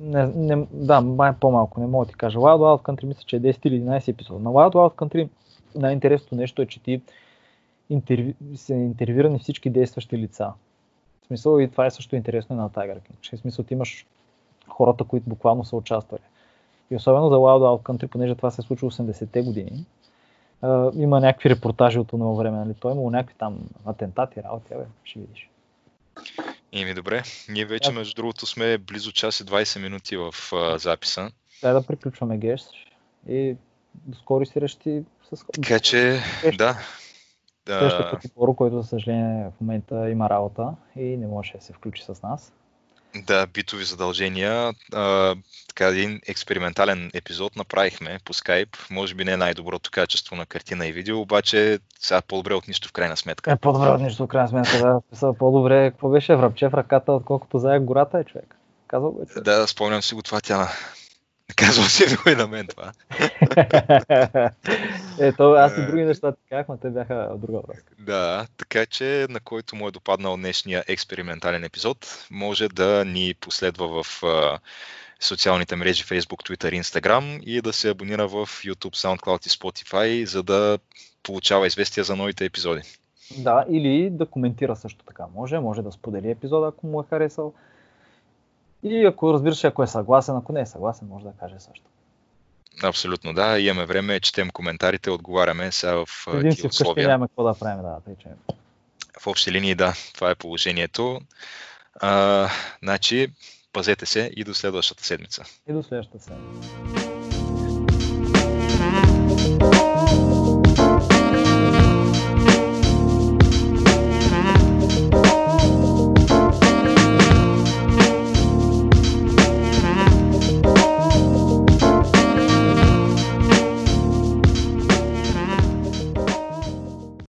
Не, не, да, май по-малко, не мога да ти кажа. Wild Wild Country мисля, че е 10 или 11 епизода. На Wild Wild Country най-интересното нещо е, че ти интервю... са интервюирани всички действащи лица. В смисъл и това е също интересно на Tiger King. В смисъл ти имаш хората, които буквално са участвали. И особено за Wild Wild Country, понеже това се случва 80-те години, а, има някакви репортажи от това време. Нали? Той имало някакви там атентати, работи, бе, ще видиш. Ими добре, ние вече между другото сме близо час и 20 минути в а, записа. Дай да приключваме геш и до скори срещи с Така че, да. Следващия да Боро, който за съжаление в момента има работа и не може да се включи с нас. Да, битови задължения. А, така един експериментален епизод направихме по скайп. Може би не е най-доброто качество на картина и видео, обаче сега по-добре от нищо в крайна сметка. Е, по-добре от нищо, в крайна сметка, да. По-добре, какво беше, връбче в ръката, отколкото зая гората е човек. Казал го е човек. Да, спомням си го това тя. Казвам си го и на мен това. Ето, аз и други неща ти казах, но те бяха от друга връзка. Да, така че на който му е допаднал днешния експериментален епизод, може да ни последва в социалните мрежи Facebook, Twitter, Instagram и да се абонира в YouTube, SoundCloud и Spotify, за да получава известия за новите епизоди. Да, или да коментира също така. Може, може да сподели епизода, ако му е харесал. И ако разбираш, ако е съгласен, ако не е съгласен, може да каже също. Абсолютно, да. Имаме време, четем коментарите, отговаряме сега в Един си вкъщи условия. няма какво да правим, да, тъй че. в общи линии, да, това е положението. А, значи, пазете се и до следващата седмица. И до следващата седмица.